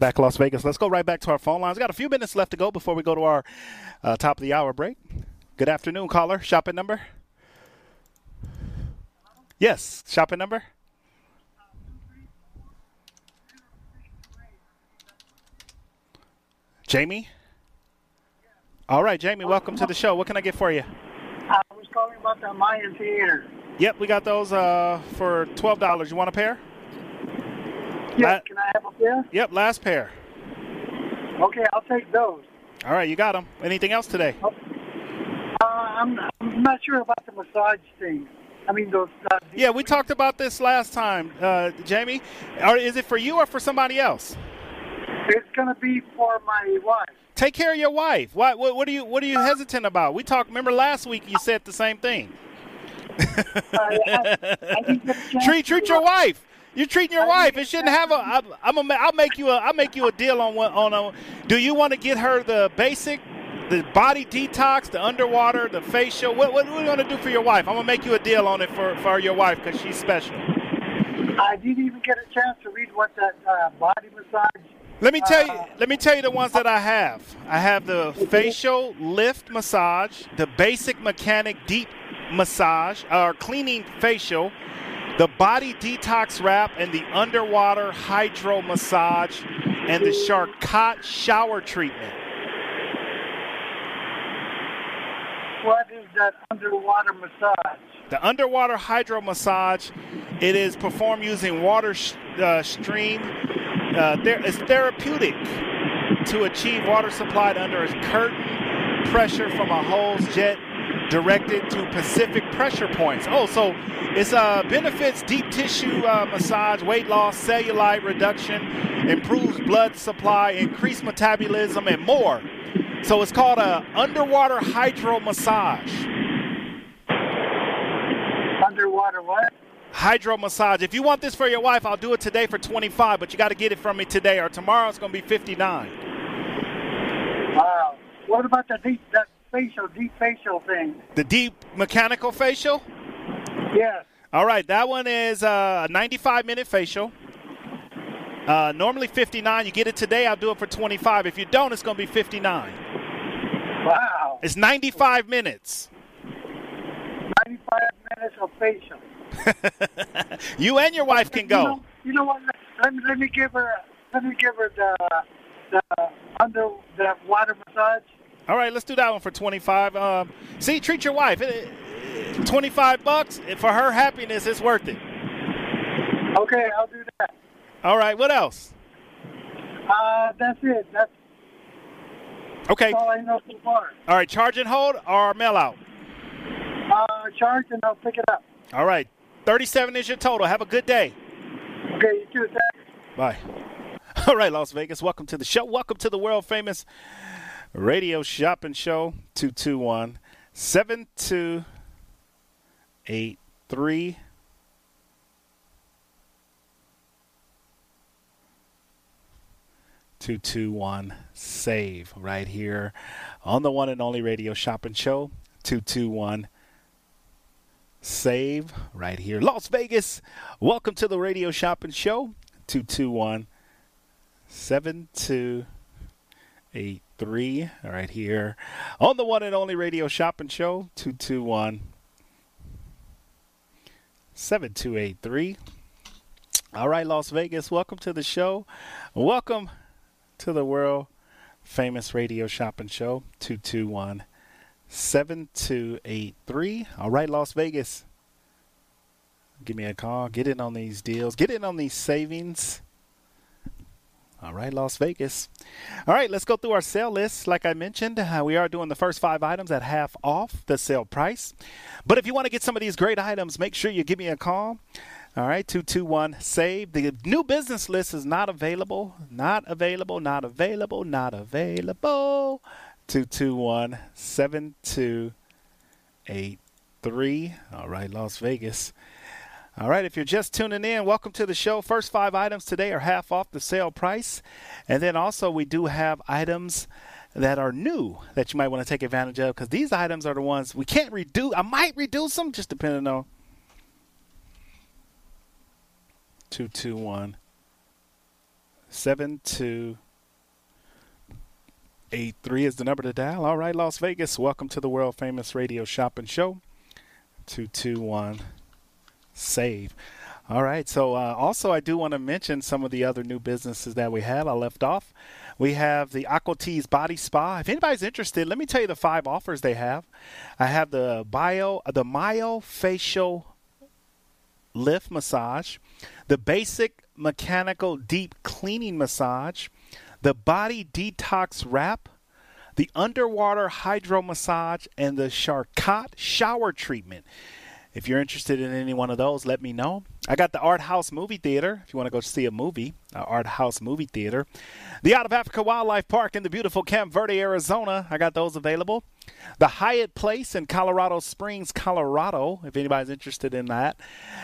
S2: Back, to Las Vegas. Let's go right back to our phone lines. We Got a few minutes left to go before we go to our uh, top of the hour break. Good afternoon, caller. Shopping number? Yes, shopping number? Jamie? All right, Jamie, welcome to the show. What can I get for you?
S15: I was calling about the Mayan Theater.
S2: Yep, we got those uh, for $12. You want a pair?
S15: Yes, can I have a pair?
S2: Yep, last pair.
S15: Okay, I'll take those.
S2: All right, you got them. Anything else today?
S15: Uh, I'm, I'm not sure about the massage thing. I mean, those. Uh,
S2: Yeah, we talked about this last time, uh, Jamie. Or is it for you or for somebody else?
S15: it's going to be for my wife.
S2: Take care of your wife. What, what, what are you What are you hesitant about? We talked. Remember last week you said the same thing. *laughs* treat treat your wife. You're treating your wife. It shouldn't have a. I, I'm a. I'll make you a. I'll make you a deal on one. On a. Do you want to get her the basic, the body detox, the underwater, the facial? What What, what are you going to do for your wife? I'm gonna make you a deal on it for for your wife because she's special.
S15: I didn't even get a chance to read what that uh, body massage.
S2: Let me tell you. Let me tell you the ones that I have. I have the facial lift massage, the basic mechanic deep massage, or cleaning facial, the body detox wrap, and the underwater hydro massage, and the Charcot shower treatment.
S15: What is that underwater massage?
S2: The underwater hydro massage, it is performed using water sh- uh, stream. Uh, there, it's therapeutic to achieve water supplied under a curtain pressure from a hose jet directed to Pacific pressure points. Oh, so it's uh, benefits deep tissue uh, massage, weight loss, cellulite reduction, improves blood supply, increased metabolism, and more. So it's called a underwater hydro massage.
S15: Underwater what?
S2: Hydro massage. If you want this for your wife, I'll do it today for 25, but you got to get it from me today or tomorrow it's going to be 59.
S15: Wow. What about the deep, that facial, deep facial thing?
S2: The deep mechanical facial?
S15: Yes.
S2: All right, that one is uh, a 95 minute facial. Uh, normally 59. You get it today, I'll do it for 25. If you don't, it's going to be 59.
S15: Wow.
S2: It's 95 minutes.
S15: 95 minutes of facial. *laughs*
S2: You and your wife can
S15: You
S2: go.
S15: know, you know what? Let me, let me give her. Let me give her the the under the water massage.
S2: All right, let's do that one for 25. Um, see, treat your wife. It- it- 25 bucks for her happiness, it's worth it.
S15: Okay, I'll do that.
S2: All right, what else?
S15: Uh, that's it. That's
S2: Okay.
S15: all I know so far.
S2: All right, charge and hold or mail out.
S15: Uh, charge and I'll pick it up.
S2: All right, 37 is your total. Have a good day.
S15: Okay, you too. Thanks.
S2: Bye. *laughs* All right, Las Vegas, welcome to the show. Welcome to the world famous radio shopping show 221 7283. Two two one save right here on the one and only radio shopping show two two one save right here Las Vegas welcome to the radio shopping show 221 7283 right here on the one and only radio shopping show 221 7283 all right Las Vegas welcome to the show. Welcome to the world. Famous radio shopping show 221 7283 all right Las Vegas give me a call. Get in on these deals. Get in on these savings All right, Las Vegas. All right, let's go through our sale list. Like I mentioned, uh, we are doing the first five items at half off the sale price. But if you want to get some of these great items, make sure you give me a call. All right, 221 SAVE. The new business list is not available. Not available, not available, not available. 221 7283. All right, Las Vegas. All right, if you're just tuning in, welcome to the show. First five items today are half off the sale price. And then also, we do have items that are new that you might want to take advantage of because these items are the ones we can't reduce. I might reduce them just depending on. 221 7283 is the number to dial. All right, Las Vegas, welcome to the world famous radio shopping show. 221 save. All right. So uh, also, I do want to mention some of the other new businesses that we have. I left off. We have the Aquatees Body Spa. If anybody's interested, let me tell you the five offers they have. I have the bio, the Myofacial Lift Massage, the Basic Mechanical Deep Cleaning Massage, the Body Detox Wrap, the Underwater Hydro Massage, and the Charcot Shower Treatment. If you're interested in any one of those, let me know. I got the Art House Movie Theater. If you want to go see a movie, uh, Art House Movie Theater. The Out of Africa Wildlife Park in the beautiful Camp Verde, Arizona. I got those available. The Hyatt Place in Colorado Springs, Colorado, if anybody's interested in that.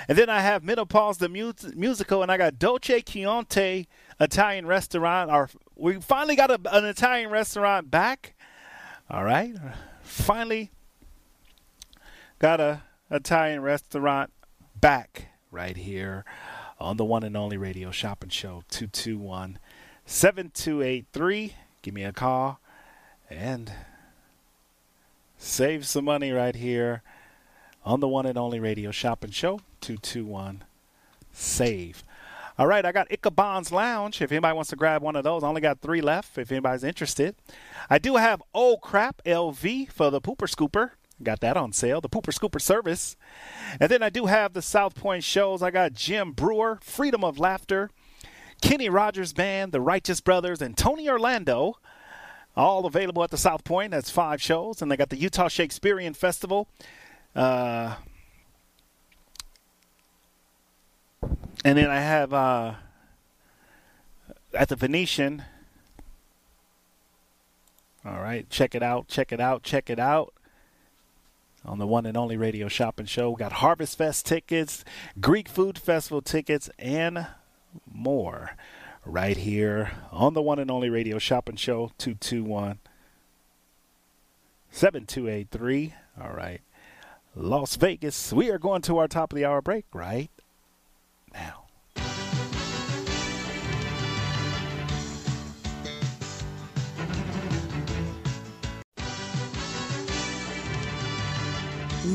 S2: And then I have Menopause the mu- Musical, and I got Dolce Chianti Italian Restaurant. Our, we finally got a, an Italian restaurant back. All right. Finally got a Italian restaurant back right here on the one and only radio shopping show 221 7283. Give me a call and save some money right here on the one and only radio shopping show 221 save. All right, I got Ichabod's Lounge. If anybody wants to grab one of those, I only got three left. If anybody's interested, I do have Oh Crap LV for the Pooper Scooper. Got that on sale, the Pooper Scooper service. And then I do have the South Point shows. I got Jim Breuer, Freedom of Laughter, Kenny Rogers Band, The Righteous Brothers, and Tony Orlando. All available at the South Point. That's five shows. And they got the Utah Shakespearean Festival. Uh, and then I have uh, at the Venetian. All right, check it out, check it out, check it out on the one and only radio shopping show. We got Harvest Fest tickets, Greek Food Festival tickets, and more right here on the one and only radio shopping show 221 7283. All right. Las Vegas. We are going to our top of the hour break right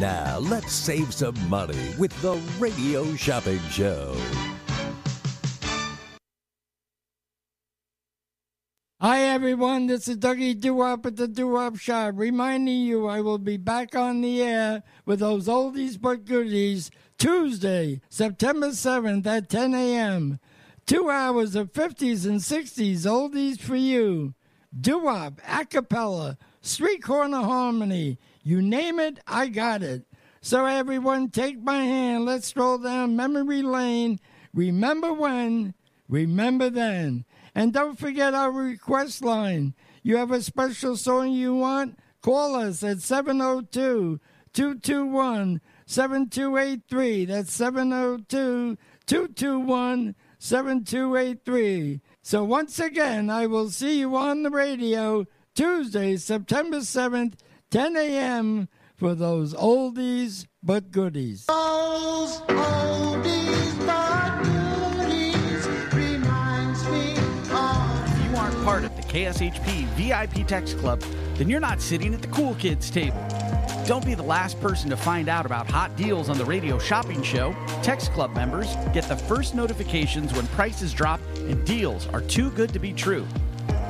S1: Now, let's save some money with the Radio Shopping Show.
S12: Hi everyone, this is Dougie Doo-Wop at the Doo-Wop Shop, reminding you I will be back on the air with those oldies but goodies Tuesday, September 7th at 10 a.m. Two hours of 50s and 60s oldies for you. Doo-Wop, a street corner harmony, you name it, I got it. So everyone take my hand, let's stroll down memory lane. Remember when, remember then. And don't forget our request line. You have a special song you want? Call us at 702 221 7283. That's 702 221 7283. So once again, I will see you on the radio Tuesday, September 7th, 10 a.m. for those oldies but goodies.
S10: Those oldies but goodies reminds me of
S13: If you aren't part of the KSHP VIP Text Club, then you're not sitting at the cool kids table. Don't be the last person to find out about hot deals on the radio shopping show. Text Club members get the first notifications when prices drop and deals are too good to be true.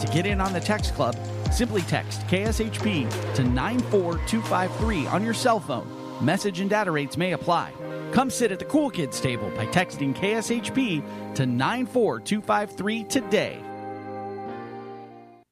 S13: To get in on the Text Club, simply text KSHP to 94253 on your cell phone. Message and data rates may apply. Come sit at the cool kids table by texting KSHP to 94253 today.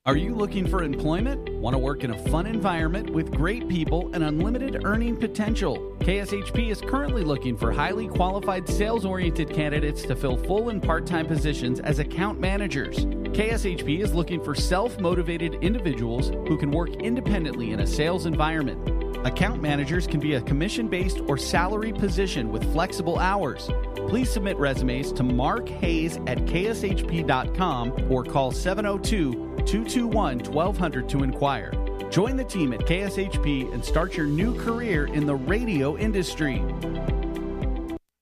S13: Are you looking for employment? Want to work in a fun environment with great people and unlimited earning potential? KSHP is currently looking for highly qualified sales oriented candidates to fill full and part time positions as account managers. KSHP is looking for self motivated individuals who can work independently in a sales environment. Account managers can be a commission based or salary position with flexible hours. Please submit resumes to Mark Hayes at kshp.com or call 702 221 1200 to inquire. Join the team at KSHP and start your new career in the radio industry.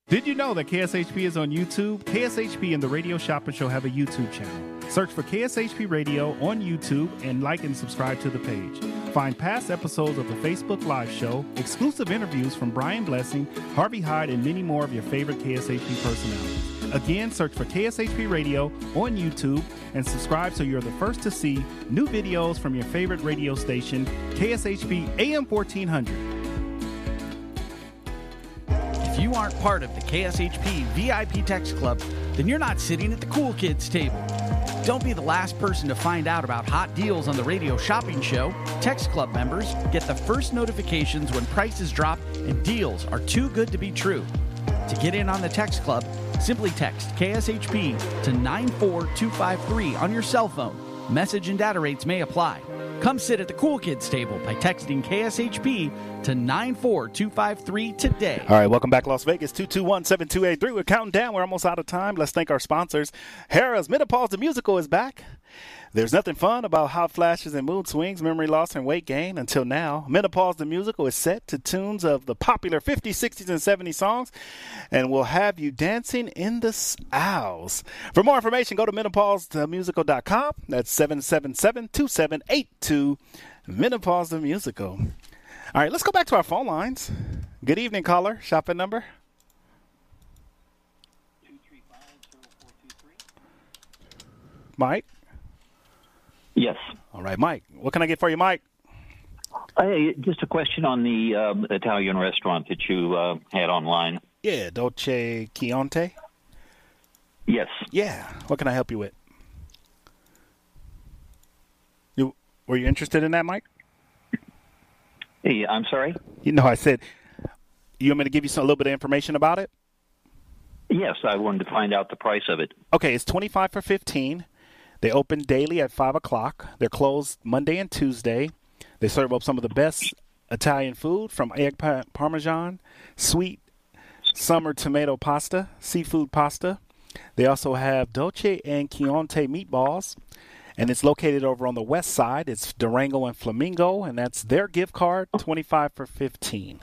S2: Did you know that KSHP is on YouTube? KSHP and the Radio Shopping Show have a YouTube channel. Search for KSHP Radio on YouTube and like and subscribe to the page. Find past episodes of the Facebook Live show, exclusive interviews from Brian Blessing, Harvey Hyde, and many more of your favorite KSHP personalities. Again, search for KSHP Radio on YouTube and subscribe so you're the first to see new videos from your favorite radio station, KSHP AM 1400.
S13: If you aren't part of the KSHP VIP Text Club, then you're not sitting at the cool kids table. Don't be the last person to find out about hot deals on the radio shopping show. Text Club members get the first notifications when prices drop and deals are too good to be true. To get in on the Text Club, simply text KSHP to 94253 on your cell phone. Message and data rates may apply. Come sit at the cool kids table by texting KSHP to 94253 today.
S2: All right, welcome back, Las Vegas. 221 7283. We're counting down. We're almost out of time. Let's thank our sponsors. Harrah's Menopause the Musical is back. There's nothing fun about hot flashes and mood swings, memory loss, and weight gain until now. Menopause the Musical is set to tunes of the popular 50s, 60s, and 70s songs and will have you dancing in the aisles. For more information, go to menopausethemusical.com. That's 777 2782 Menopause the Musical. All right, let's go back to our phone lines. Good evening, caller. Shopping number? Mike?
S16: Yes.
S2: All right, Mike. What can I get for you, Mike?
S16: Hey, just a question on the um, Italian restaurant that you uh, had online.
S2: Yeah, Dolce Chianti.
S16: Yes.
S2: Yeah. What can I help you with? You were you interested in that, Mike?
S16: Hey, I'm sorry.
S2: You know, I said you want me to give you some, a little bit of information about it.
S16: Yes, I wanted to find out the price of it.
S2: Okay, it's twenty five for fifteen. They open daily at five o'clock. They're closed Monday and Tuesday. They serve up some of the best Italian food from egg parmesan, sweet summer tomato pasta, seafood pasta. They also have dolce and chianti meatballs, and it's located over on the west side. It's Durango and Flamingo, and that's their gift card, twenty five for fifteen.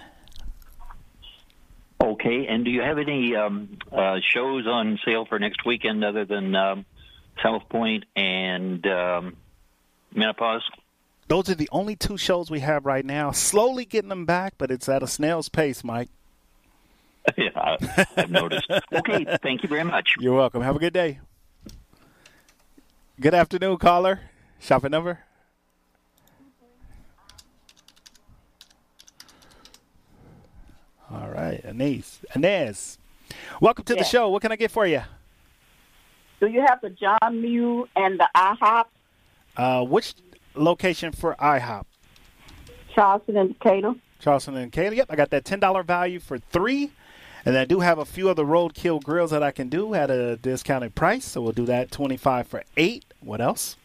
S16: Okay, and do you have any um, uh, shows on sale for next weekend other than um, South Point and um, Menopause?
S2: Those are the only two shows we have right now. Slowly getting them back, but it's at a snail's pace, Mike. *laughs*
S16: yeah, I- I've noticed. Okay, thank you very much.
S2: You're welcome. Have a good day. Good afternoon, caller. Shopping number? All right, Anise. Inez. Welcome to the show. What can I get for you?
S17: Do you have the John Mull and the IHOP,
S2: Uh, which location for IHOP?
S17: Charleston and Decatur?
S2: Charleston and Kayla. Yep, I got that ten dollar value for three, and I do have a few other roadkill grills that I can do at a discounted price. So we'll do that twenty five for eight. What else?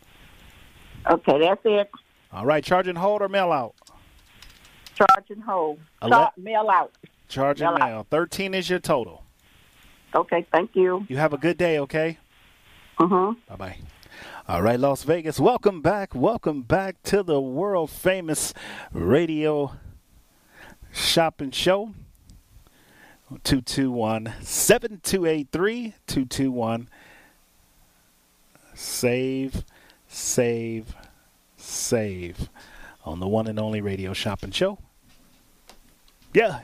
S17: Okay, that's it.
S2: All right, charge and hold or mail out.
S17: Charge and hold.
S2: Ele-
S17: mail out.
S2: Charging
S17: Yeah.
S2: now. 13 is your total.
S17: Okay, thank you.
S2: You have a good day, okay?
S17: Uh-huh.
S2: Bye bye. All right, Las Vegas, welcome back. Welcome back to the world famous radio shopping show. 221 7283 221 Save, save, save on the one and only radio shopping show. Yeah.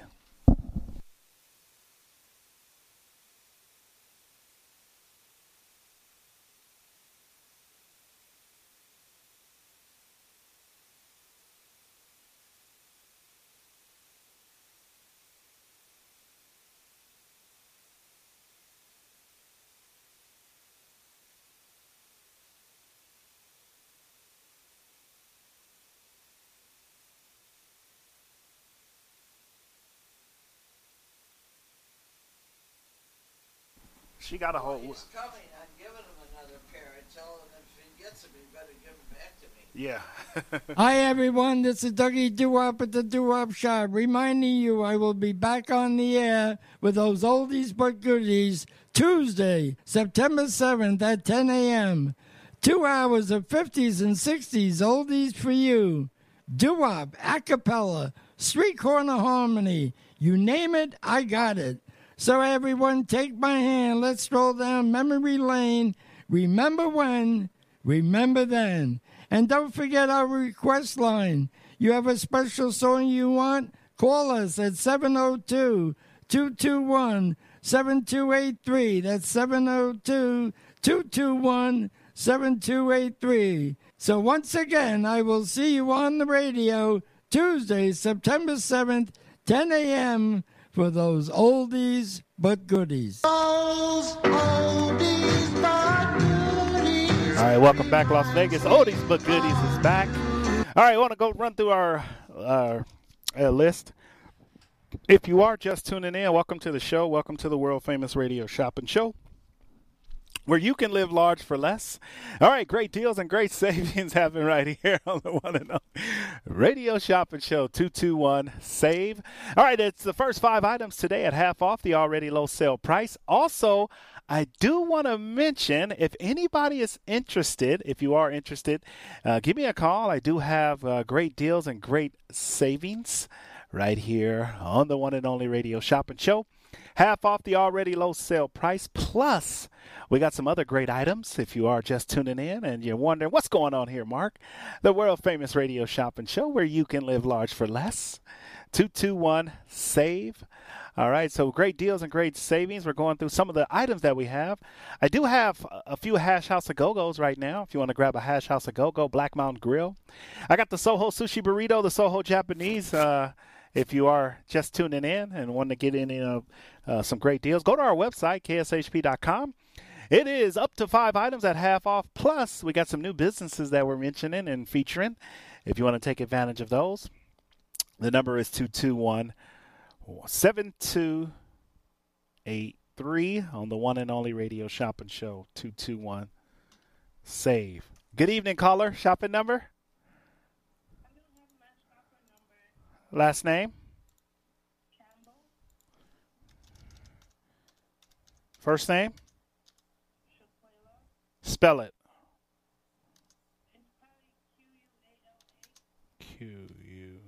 S2: She got a whole.
S18: He's coming. I'm giving him another pair. I tell him if he gets them, he better give them back to me.
S2: Yeah. *laughs*
S12: Hi, everyone. This is Dougie Doo-Wop at the Doo-Wop Shop, reminding you I will be back on the air with those oldies but goodies Tuesday, September 7th at 10 a.m. Two hours of 50s and 60s oldies for you. Doo-Wop, a cappella, street corner harmony. You name it, I got it. So, everyone, take my hand. Let's stroll down memory lane. Remember when, remember then. And don't forget our request line. You have a special song you want? Call us at 702 221 7283. That's 702 221 7283. So, once again, I will see you on the radio Tuesday, September 7th, 10 a.m. for those oldies but goodies.
S2: All right, welcome back, Las Vegas. Oldies but goodies is back. All right, I want to go run through our uh, uh, list. If you are just tuning in, welcome to the show. Welcome to the world famous radio shopping show. Where you can live large for less. All right, great deals and great *laughs* savings happen right here on the one and only Radio Shopping Show 221 Save. All right, it's the first five items today at half off the already low sale price. Also, I do want to mention if anybody is interested, if you are interested, uh, give me a call. I do have uh, great deals and great savings right here on the one and only Radio Shopping Show. Half off the already low sale price. Plus, we got some other great items. If you are just tuning in and you're wondering what's going on here, Mark, the world famous radio shopping show where you can live large for less. 221 SAVE. All right, so great deals and great savings. We're going through some of the items that we have. I do have a few Hash House of Go-Go's right now. If you want to grab a Hash House of Go-Go Black Mountain Grill, I got the Soho Sushi Burrito, the Soho Japanese. Uh, if you are just tuning in and want to get in uh, uh, some great deals, go to our website kshp.com. It is up to five items at half off. Plus, we got some new businesses that we're mentioning and featuring. If you want to take advantage of those, the number is 221 7283 on the one and only radio shopping show 221 save. Good evening, caller. Shopping number? Last name? Campbell. First name? Spell it. Q U.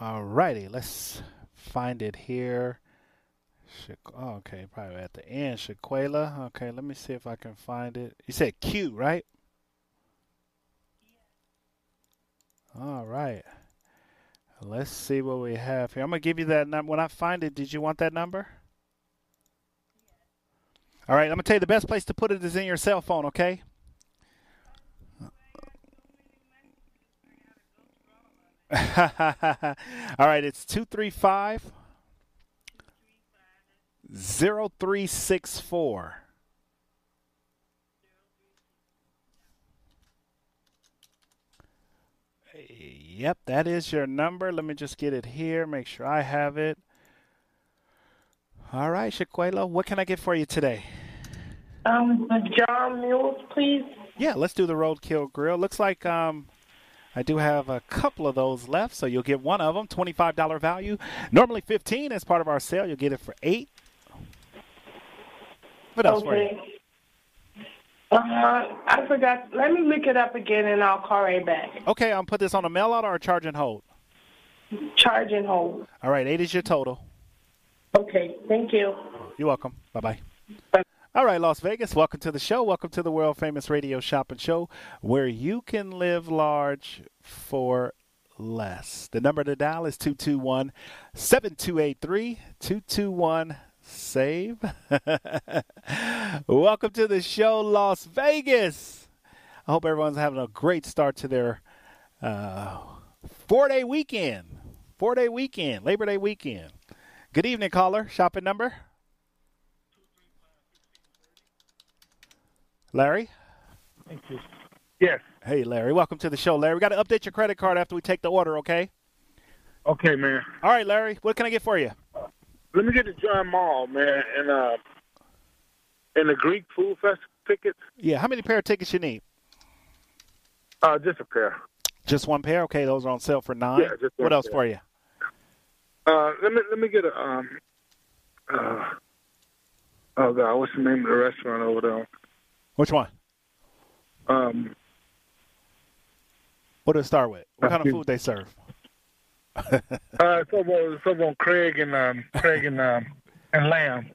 S2: Alrighty, let's find it here. Oh, okay, probably at the end. Shaquela. Okay, let me see if I can find it. You said Q, right? All right. Let's see what we have here. I'm gonna give you that number. When I find it, did you want that number? All right, I'm gonna tell you the best place to put it is in your cell phone. Okay. *laughs* All right, it's two three five zero three six four. Yep, that is your number. Let me just get it here, make sure I have it. All right, Shaquela, what can I get for you today?
S19: Um, the John Mull's, please.
S2: Yeah, let's do the Roadkill Grill. Looks like um, I do have a couple of those left, so you'll get one of them, $25 value. Normally 15 as part of our sale. You'll get it for 8 What else for you?
S20: Uh, I forgot. Let me look it up again, and I'll call right back.
S2: Okay, I'll put this on a mail out or a charge and hold.
S20: Charge and hold.
S2: All right, 8 is your total.
S20: Okay. Thank you.
S2: You're welcome. Bye bye. All right, Las Vegas, welcome to the show. Welcome to the world famous radio shopping show where you can live large for less. The number to dial is 221 7283 221 SAVE. *laughs* welcome to the show, Las Vegas. I hope everyone's having a great start to their uh, four day weekend. Four day weekend, Labor Day weekend. Good evening, caller. Shopping number? Larry?
S19: Thank you. Yes.
S2: Hey, Larry. Welcome to the show, Larry. We got to update your credit card after we take the order, okay?
S19: Okay, man.
S2: All right, Larry. What can I get for you?
S19: Let me get the John Mull, man, and uh, and the Greek Food Festival tickets.
S2: Yeah. How many pair of tickets you need?
S19: Uh, just a pair.
S2: Just one pair? Okay, those are on sale for nine.
S19: Yeah, just
S2: what else
S19: pair.
S2: for you?
S19: Uh, let me let me get a um. Uh, oh God, what's the name of the restaurant over there?
S2: Which one?
S19: Um,
S2: What do it start with? What kind of food they serve?
S19: Uh, it's over, it's over on Craig and um, Craig and um, and Lamb.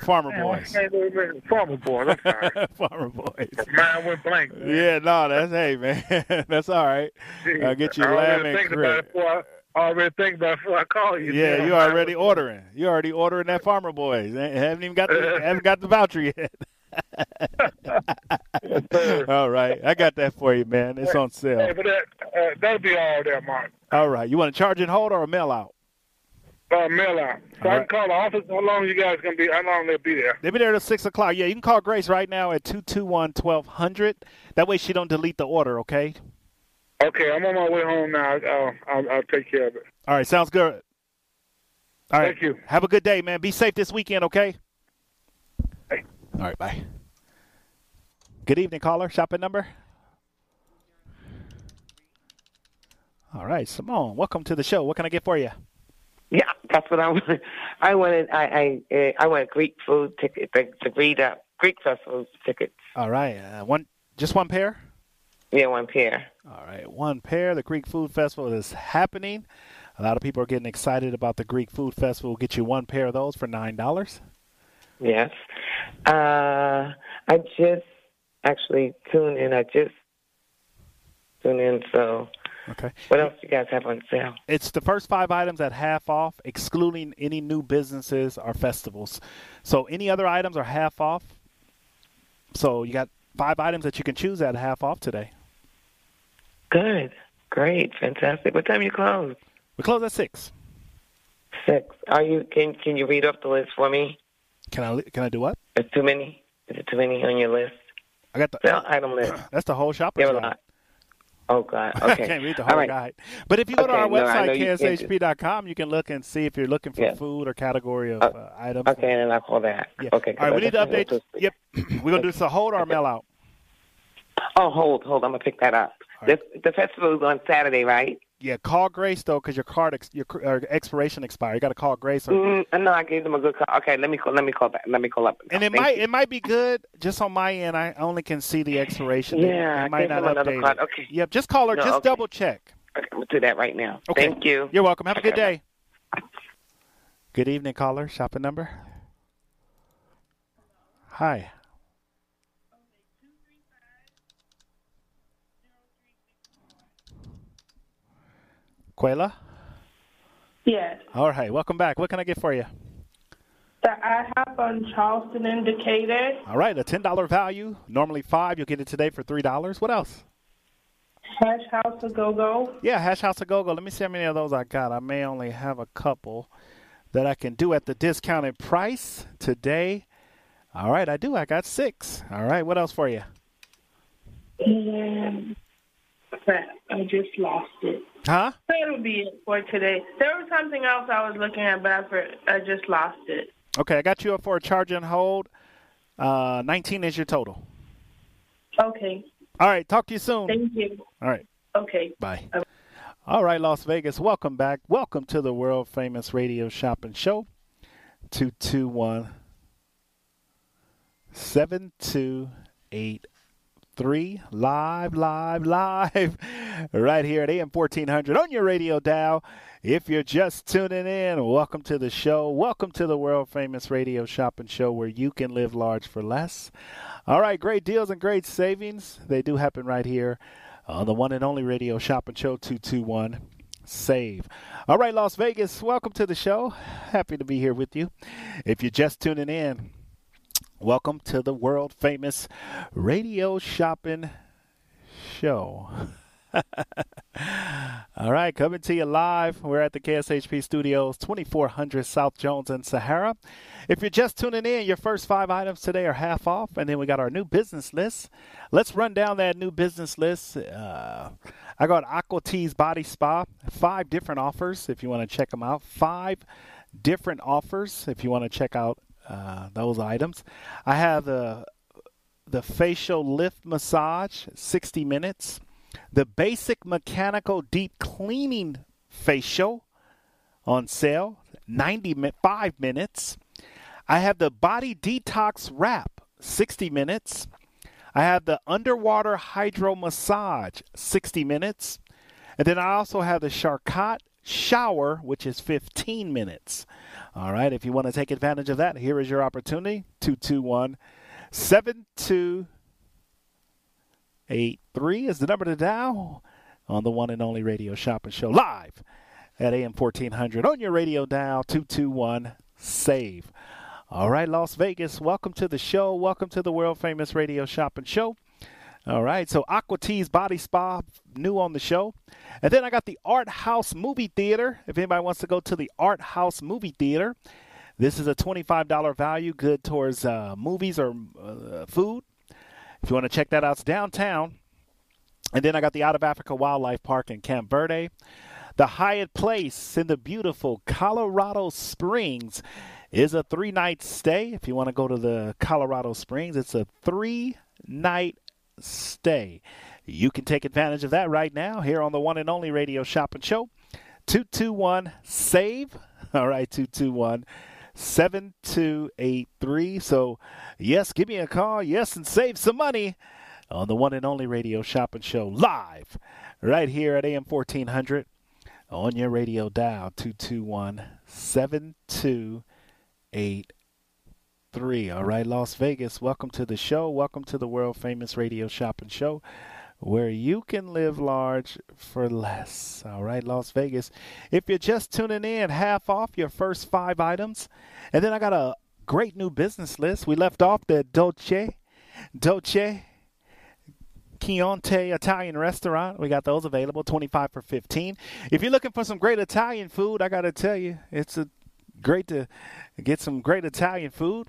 S2: Farmer *laughs*
S19: Man,
S2: Boys.
S19: the name of it? Farmer Boys. I'm sorry. *laughs*
S2: Farmer Boys.
S19: Mine went blank. man.
S2: Yeah, no, that's hey man, *laughs* that's all right. I'll get you
S19: I
S2: lamb and
S19: think about
S2: crib.
S19: it before I, I already think about it before I call you.
S2: Yeah,
S19: man.
S2: you already ordering. You already ordering that Farmer Boys. Ain't- Haven't even got the haven't got the voucher yet. *laughs* all right, I got that for you, man. It's on
S19: Hey,
S2: sale.
S19: but that uh, that'll be all there, Mark.
S2: All right, you want to charge and hold or a mail out?
S19: Uh, mail out. So
S2: All
S19: I
S2: right.
S19: can call the office. How long you guys gonna be? How long they'll be there?
S2: They'll be there till six o'clock. Yeah, you can call Grace right now at 221-1200. That way she don't delete the order. Okay.
S19: Okay, I'm on my way home now. I'll, I'll, I'll take care of it.
S2: All right, sounds good. All right.
S19: Thank you.
S2: Have a good day, man. Be safe this weekend. Okay. All right. Bye. Good evening, caller. Shopping number. All right, Simone. Welcome to the show. What can I get for you?
S21: Yeah, that's what I *laughs* wanted. I wanted. I I uh, I wanted Greek food ticket. The, the Greek uh, Greek festival tickets.
S2: All right, uh, one, just one pair.
S21: Yeah, one pair.
S2: All right, one pair. The Greek Food Festival is happening. A lot of people are getting excited about the Greek Food Festival. We'll get you one pair of those for nine dollars.
S21: Yes. Uh, I just actually tuned in. I just tuned in. So,
S2: Okay.
S21: what else do you guys have on sale?
S2: It's the first five items at half off, excluding any new businesses or festivals. So any other items are half off. So you got five items that you can choose at half off today.
S21: Good. Great. Fantastic. What time you close?
S2: We close at six.
S21: Six. Are you? Can Can you read off the list for me?
S2: Can I can I do what?
S21: Is too many? Is it too many on your list?
S2: I got the
S21: item list. *clears throat*
S2: That's the whole shopper's
S21: You have a
S2: guide.
S21: lot. Oh God.
S2: Okay, *laughs* I
S21: Okay.
S2: can't read the whole
S21: right.
S2: guide. But if you go to our
S21: no,
S2: website, kshp.com, you can look and see if you're looking for
S21: Yeah.
S2: food or category of uh, items.
S21: Okay, and then I'll call that.
S2: Yeah.
S21: Okay.
S2: All right, we need to
S21: I
S2: update. Yep. *clears throat* We're going to do this a hold our mail out.
S21: Oh, hold, hold. I'm gonna pick that up. The, the festival is on Saturday, right?
S2: Yeah, call Grace, though, because your card ex- your uh, expiration expired. You got to call Grace. Or,
S21: Mm, no, I gave them a good call. Okay, let me call. Let me call back. Let me call up.
S2: and it
S21: Thank
S2: might
S21: you.
S2: it might be good just on my end. I only can see the expiration.
S21: Yeah,
S2: it
S21: I
S2: might not update
S21: card. Okay.
S2: Yep, just call her.
S21: No,
S2: just
S21: okay.
S2: double check.
S21: Okay, I'm gonna do that right now.
S2: Okay.
S21: Thank you.
S2: You're welcome. Have a good day. Good evening, caller. Shopping number. Hi. Quayla?
S20: Yes.
S2: All right, welcome back. What can I get for you?
S20: The I have on Charleston indicated.
S2: All right, a ten dollar value. Normally five. You'll get it today for three dollars. What else?
S20: Hash House a Go Go.
S2: Yeah, Hash House a Go Go. Let me see how many of those I got. I may only have a couple that I can do at the discounted price today. All right, I do. I got six. All right, what else for you?
S20: And crap, I just lost it.
S2: Huh?
S20: That'll be it for today. There was something else I was looking at, but I, for, I just lost it.
S2: Okay, I got you up for a charge and hold. Uh, 19 is your total.
S20: Okay.
S2: All right, talk to you soon.
S20: Thank you.
S2: All right.
S20: Okay.
S2: Bye. All right, Las Vegas, welcome back. Welcome to the world famous radio shopping show. 221 7283. Live, live, live. Right here at AM 1400 on your radio dial. If you're just tuning in, welcome to the show. Welcome to the world famous radio shopping show where you can live large for less. All right, great deals and great savings. They do happen right here on the one and only radio shopping show 221 Save. All right, Las Vegas, welcome to the show. Happy to be here with you. If you're just tuning in, welcome to the world famous radio shopping show. *laughs* All right, coming to you live. We're at the KSHP studios, 2400 South Jones and Sahara. If you're just tuning in, your first five items today are half off, and then we got our new business list. Let's run down that new business list. Uh, I got Aqua Teas Body Spa, five different offers if you want to check them out. Five different offers if you want to check out uh, those items. I have the the facial lift massage, 60 minutes the basic mechanical deep cleaning facial on sale, 95 minutes. I have the body detox wrap, 60 minutes. I have the underwater hydro massage, 60 minutes. And then I also have the Charcot shower, which is 15 minutes. All right, if you want to take advantage of that, here is your opportunity 221 72 83 is the number to dial on the one and only radio shopping show live at AM 1400 on your radio dial 221 SAVE. All right, Las Vegas, welcome to the show. Welcome to the world famous radio shopping show. All right, so Aqua Teas Body Spa, new on the show. And then I got the Art House Movie Theater. If anybody wants to go to the Art House Movie Theater, this is a $25 value, good towards uh, movies or uh, food. If you want to check that out, it's downtown. And then I got the Out of Africa Wildlife Park in Camp Verde. The Hyatt Place in the beautiful Colorado Springs is a three night stay. If you want to go to the Colorado Springs, it's a three night stay. You can take advantage of that right now here on the one and only radio shopping show. 221 SAVE. *laughs* All right, 221 7283. So, yes, give me a call. Yes, and save some money on the one and only radio shopping show live right here at AM 1400 on your radio dial 221 7283. All right, Las Vegas, welcome to the show. Welcome to the world famous radio shopping show where you can live large for less. All right, Las Vegas. If you're just tuning in, half off your first five items. And then I got a great new business list. We left off the Dolce, Dolce Chianti Italian restaurant. We got those available, 25 for 15. If you're looking for some great Italian food, I got to tell you, it's a great to get some great Italian food.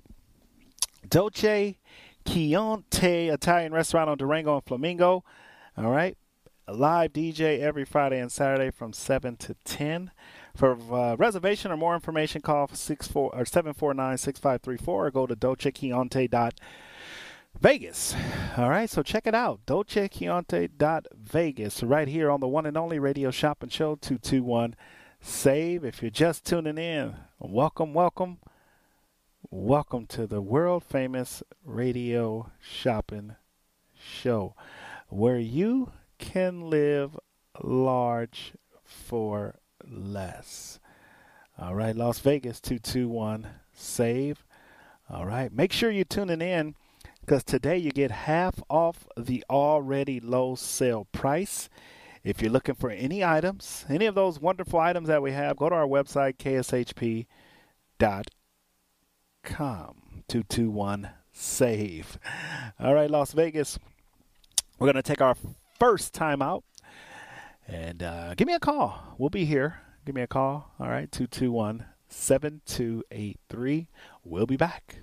S2: Dolce Chianti Italian restaurant on Durango and Flamingo. All right. A live DJ every Friday and Saturday from 7 to 10. For uh, reservation or more information, call 64 or 749-6534 or go to dolcechianti.vegas. All right, so check it out. dolcechianti.vegas right here on the one and only radio shopping show 221 Save. If you're just tuning in, welcome, welcome. Welcome to the world famous radio shopping show where you can live large for less. All right, Las Vegas 221 save. All right, make sure you're tuning in because today you get half off the already low sale price. If you're looking for any items, any of those wonderful items that we have, go to our website, kshp.com. 221 save. All right, Las Vegas. We're going to take our first time out. And uh, give me a call. We'll be here. Give me a call. All right, 221 7283. We'll be back.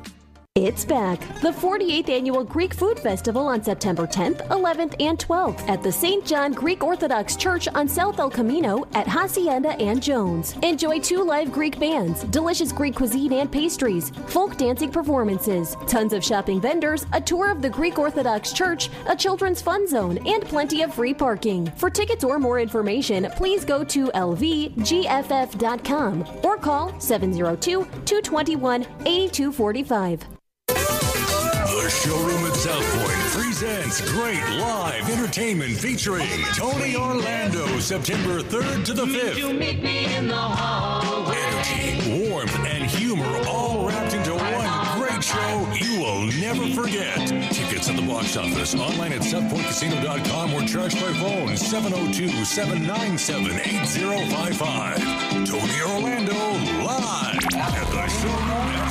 S8: It's back. The 48th annual Greek Food Festival on September 10th, 11th, and 12th at the St. John Greek Orthodox Church on South El Camino at Hacienda and Jones. Enjoy two live Greek bands, delicious Greek cuisine and pastries, folk dancing performances, tons of shopping vendors, a tour of the Greek Orthodox Church, a children's fun zone, and plenty of free parking. For tickets or more information, please go to lvgff.com or call 702 221 8245.
S9: The showroom at South Point presents great live entertainment featuring Tony Orlando, September 3rd to the 5th. meet me in the hallway. Energy, warmth, and humor all wrapped into one great show you will never forget. Tickets at the box office, online at SouthPointCasino.com or charged by phone 702-797-8055. Tony Orlando live at the showroom at South Point.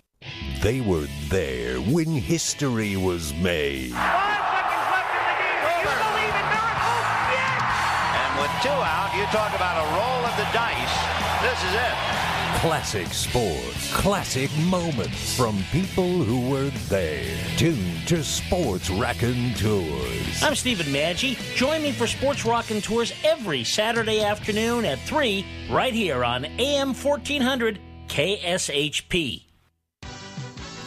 S1: They were there when history was made. You
S22: fucking luck in the game. You believe it, dirthole bitch.
S23: And with two out, you talk about a roll of the dice. This is it.
S1: Classic sports, classic moments from people who were there. Tuned to Sports Rackin' Tours.
S22: I'm Stephen Maggi. Join me for Sports Rockin' Tours every Saturday afternoon at 3 right here on AM 1400 KSHP.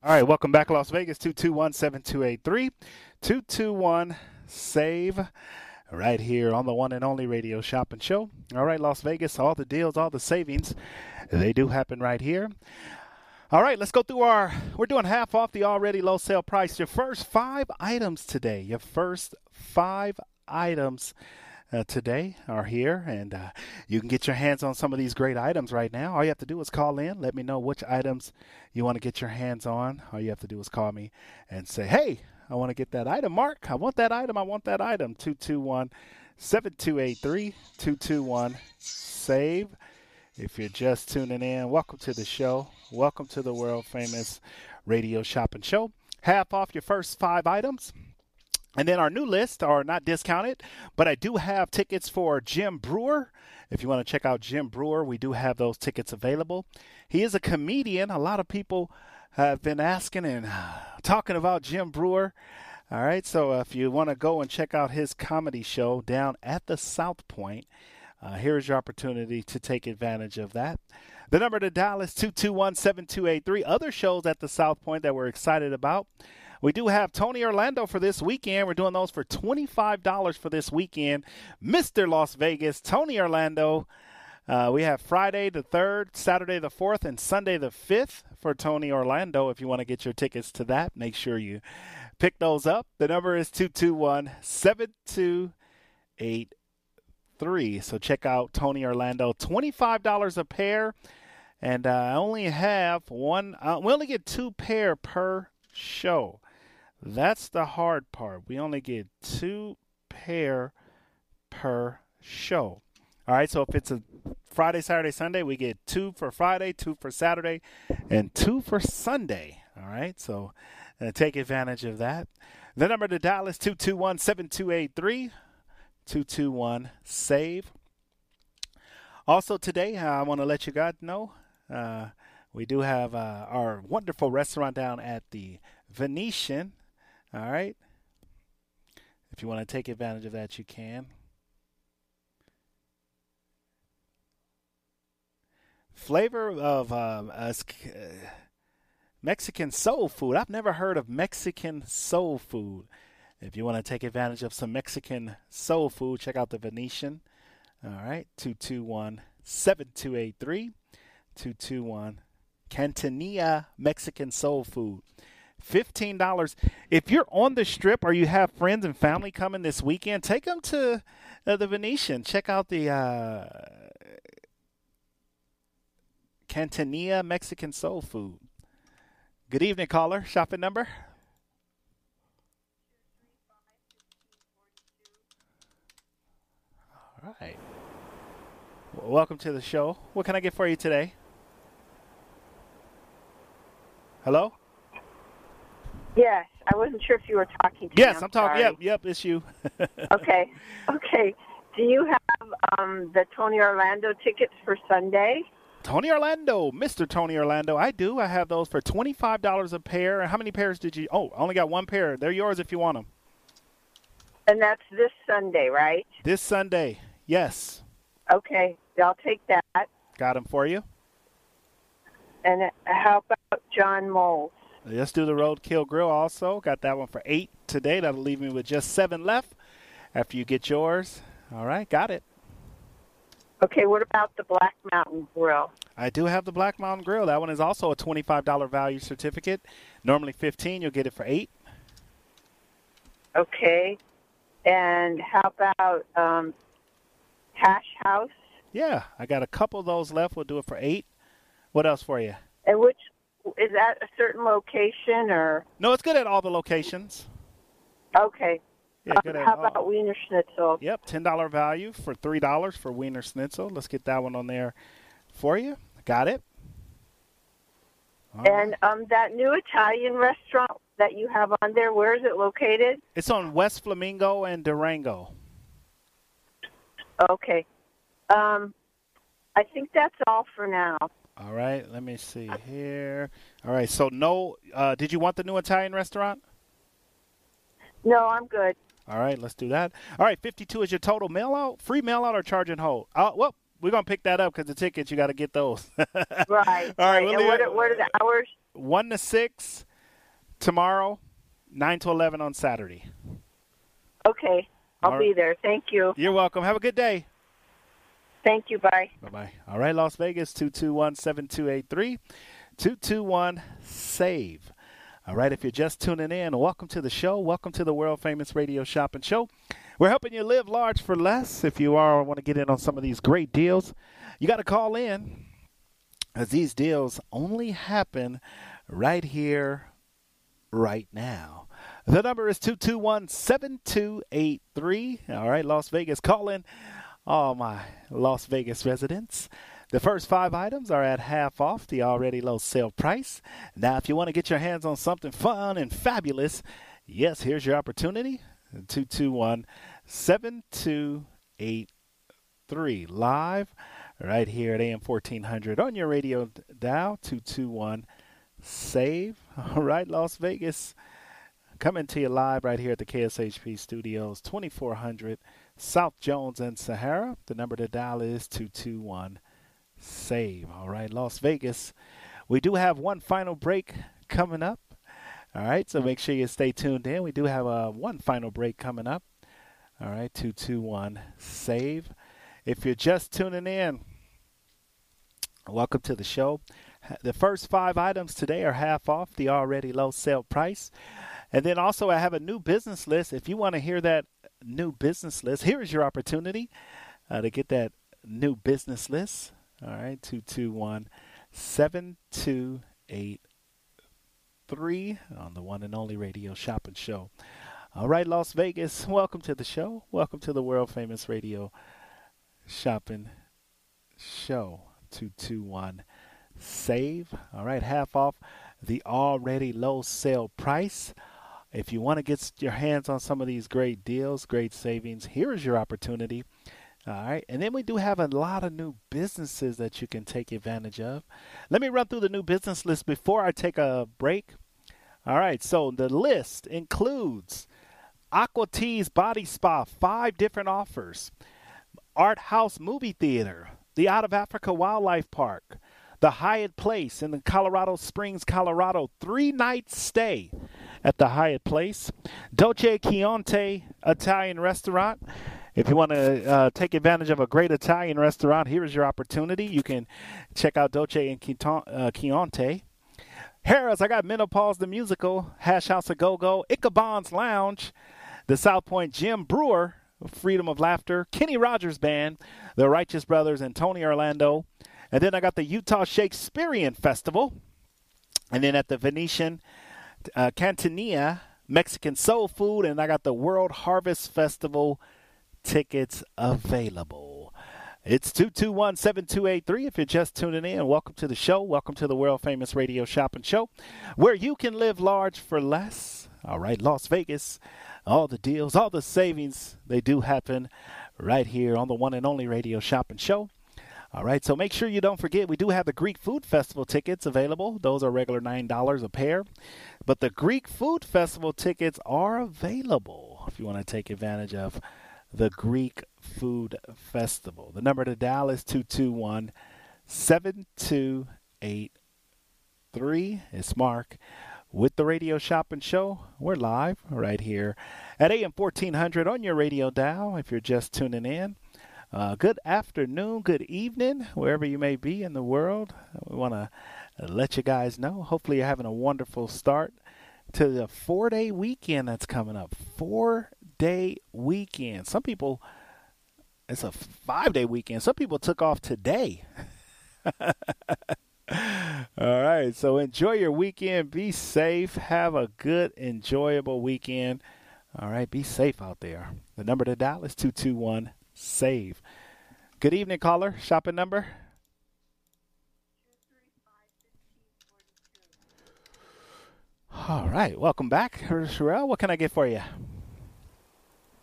S2: All right, welcome back, Las Vegas, 221 7283. 221 SAVE, right here on the one and only radio shopping show. All right, Las Vegas, all the deals, all the savings, they do happen right here. All right, let's go through our. We're doing half off the already low sale price. Your first five items today. Your first five items uh, today are here, and uh, you can get your hands on some of these great items right now. All you have to do is call in. Let me know which items you want to get your hands on. All you have to do is call me and say, "Hey, I want to get that item, Mark. I want that item. I want that item." Two two one seven two eight three two two one save. If you're just tuning in, welcome to the show. Welcome to the world famous radio shopping show. Half off your first five items. And then our new list are not discounted, but I do have tickets for Jim Breuer. If you want to check out Jim Breuer, we do have those tickets available. He is a comedian. A lot of people have been asking and *sighs* talking about Jim Breuer. All right, so if you want to go and check out his comedy show down at the South Point, uh, here's your opportunity to take advantage of that. The number to dial is 221 7283. Other shows at the South Point that we're excited about. We do have Tony Orlando for this weekend. We're doing those for $25 for this weekend. Mr. Las Vegas, Tony Orlando. Uh, we have Friday the 3rd, Saturday the 4th, and Sunday the 5th for Tony Orlando. If you want to get your tickets to that, make sure you pick those up. The number is 221 7283. So check out Tony Orlando. $25 a pair. And uh, I only have one, uh, we only get two pair per show. That's the hard part. We only get two pair per show. All right, so if it's a Friday, Saturday, Sunday, we get two for Friday, two for Saturday, and two for Sunday. All right, so uh, take advantage of that. The number to dial is 221 7283 221 SAVE. Also, today, uh, I want to let you guys know uh, we do have uh, our wonderful restaurant down at the Venetian. All right. If you want to take advantage of that, you can. Flavor of um, uh, Mexican soul food. I've never heard of Mexican soul food. If you want to take advantage of some Mexican soul food, check out the Venetian. All right, 221 7283. 221 Cantinilla Mexican soul food. $15. If you're on the strip or you have friends and family coming this weekend, take them to uh, the Venetian. Check out the uh, Cantinilla Mexican soul food. Good evening, caller. Shopping number? All right. Well, welcome to the show. What can I get for you today? Hello?
S24: Yes, I wasn't sure if you were talking to
S2: Yes,
S24: me.
S2: I'm talking. Yep, yep, it's you. *laughs*
S24: okay, okay. Do you have um, the Tony Orlando tickets for Sunday?
S2: Tony Orlando, Mr. Tony Orlando. I do. I have those for twenty-five dollars a pair. How many pairs did you? Oh, I only got one pair. They're yours if you want them.
S24: And that's this Sunday, right?
S2: This Sunday. Yes,
S24: Okay, I'll take that.
S2: got them for you.
S24: And how about John Mull's?
S2: Let's do the Roadkill Grill also. Got that one for eight today. That'll leave me with just seven left. After you get yours, all right, got it.
S24: Okay, what about the Black Mountain Grill?
S2: I do have the Black Mountain Grill. That one is also a twenty-five dollar value certificate. Normally fifteen. You'll get it for eight.
S24: Okay, and how about um, Hash House?
S2: Yeah, I got a couple of those left. We'll do it for eight. What else for you?
S24: And which is that a certain location or?
S2: No, it's good at all the locations.
S24: Okay.
S2: Yeah,
S24: Um,
S2: good at
S24: how
S2: all.
S24: about Wiener Schnitzel?
S2: Yep, ten dollar value for three dollars for Wiener Schnitzel. Let's get that one on there for you. Got it.
S24: And um, that new Italian restaurant that you have on there, where is it located?
S2: It's on West Flamingo and Durango.
S24: Okay. Um, I think that's all for now.
S2: All right, let me see here. All right, so no, uh, did you want the new Italian restaurant?
S24: No, I'm good.
S2: All right, let's do that. All right, 52 is your total mail out, free mail out or charge and hold? Uh, well, we're going to pick that up because the tickets, you got to get those. *laughs*
S24: Right.
S2: All right,
S24: right.
S2: we'll
S24: what are, what are the hours?
S2: 1 to 6 tomorrow, 9 to 11 on Saturday.
S24: Okay. I'll
S2: All
S24: be
S2: right.
S24: there. Thank you.
S2: You're welcome. Have a good day.
S24: Thank you. Bye.
S2: Bye bye. All right, Las Vegas, 221 7283 221 SAVE. All right, if you're just tuning in, welcome to the show. Welcome to the world famous radio shopping show. We're helping you live large for less. If you are want to get in on some of these great deals, you got to call in as these deals only happen right here, right now. The number is 221 7283. All right, Las Vegas, call in all my Las Vegas residents. The first five items are at half off the already low sale price. Now, if you want to get your hands on something fun and fabulous, yes, here's your opportunity. 221 7283. Live right here at AM 1400 on your radio dial 221 SAVE. *laughs* All right, Las Vegas. Coming to you live right here at the KSHP studios, 2400 South Jones and Sahara. The number to dial is 221 SAVE. All right, Las Vegas. We do have one final break coming up. All right, so make sure you stay tuned in. We do have uh, one final break coming up. All right, 221 SAVE. If you're just tuning in, welcome to the show. The first five items today are half off the already low sale price. And then also, I have a new business list. If you want to hear that new business list, here is your opportunity uh, to get that new business list. All right, 221 7283 on the one and only radio shopping show. All right, Las Vegas, welcome to the show. Welcome to the world famous radio shopping show. 221 save. All right, half off the already low sale price. If you want to get your hands on some of these great deals, great savings, here is your opportunity. All right, and then we do have a lot of new businesses that you can take advantage of. Let me run through the new business list before I take a break. All right, so the list includes Aqua Teas Body Spa, five different offers, Art House Movie Theater, the Out of Africa Wildlife Park, the Hyatt Place in the Colorado Springs, Colorado, three night stay at the Hyatt Place. Dolce Chianti Italian Restaurant. If you want to uh, take advantage of a great Italian restaurant, here is your opportunity. You can check out Dolce and uh, Chianti. Harris, I got Menopause the Musical, Hash House a Go Go, Ichabod's Lounge, the South Point Jim Breuer, Freedom of Laughter, Kenny Rogers Band, the Righteous Brothers, and Tony Orlando. And then I got the Utah Shakespearean Festival. And then at the Venetian uh, Cantina, Mexican Soul Food. And I got the World Harvest Festival tickets available. It's 221 7283 if you're just tuning in. Welcome to the show. Welcome to the world famous radio shopping show where you can live large for less. All right, Las Vegas. All the deals, all the savings, they do happen right here on the one and only radio shopping show. All right, so make sure you don't forget we do have the Greek Food Festival tickets available. Those are regular $9 a pair. But the Greek Food Festival tickets are available if you want to take advantage of the Greek Food Festival. The number to dial is 221 7283. It's Mark with the Radio Shopping Show. We're live right here at AM 1400 on your radio dial if you're just tuning in. Uh, good afternoon, good evening, wherever you may be in the world. We want to Uh, let you guys know. Hopefully, you're having a wonderful start to the four day weekend that's coming up. Four day weekend. Some people, it's a five day weekend. Some people took off today. *laughs* All right. So enjoy your weekend. Be safe. Have a good, enjoyable weekend. All right. Be safe out there. The number to dial is 221 SAVE. Good evening, caller. Shopping number? All right. Welcome back, Sherelle. What can I get for you?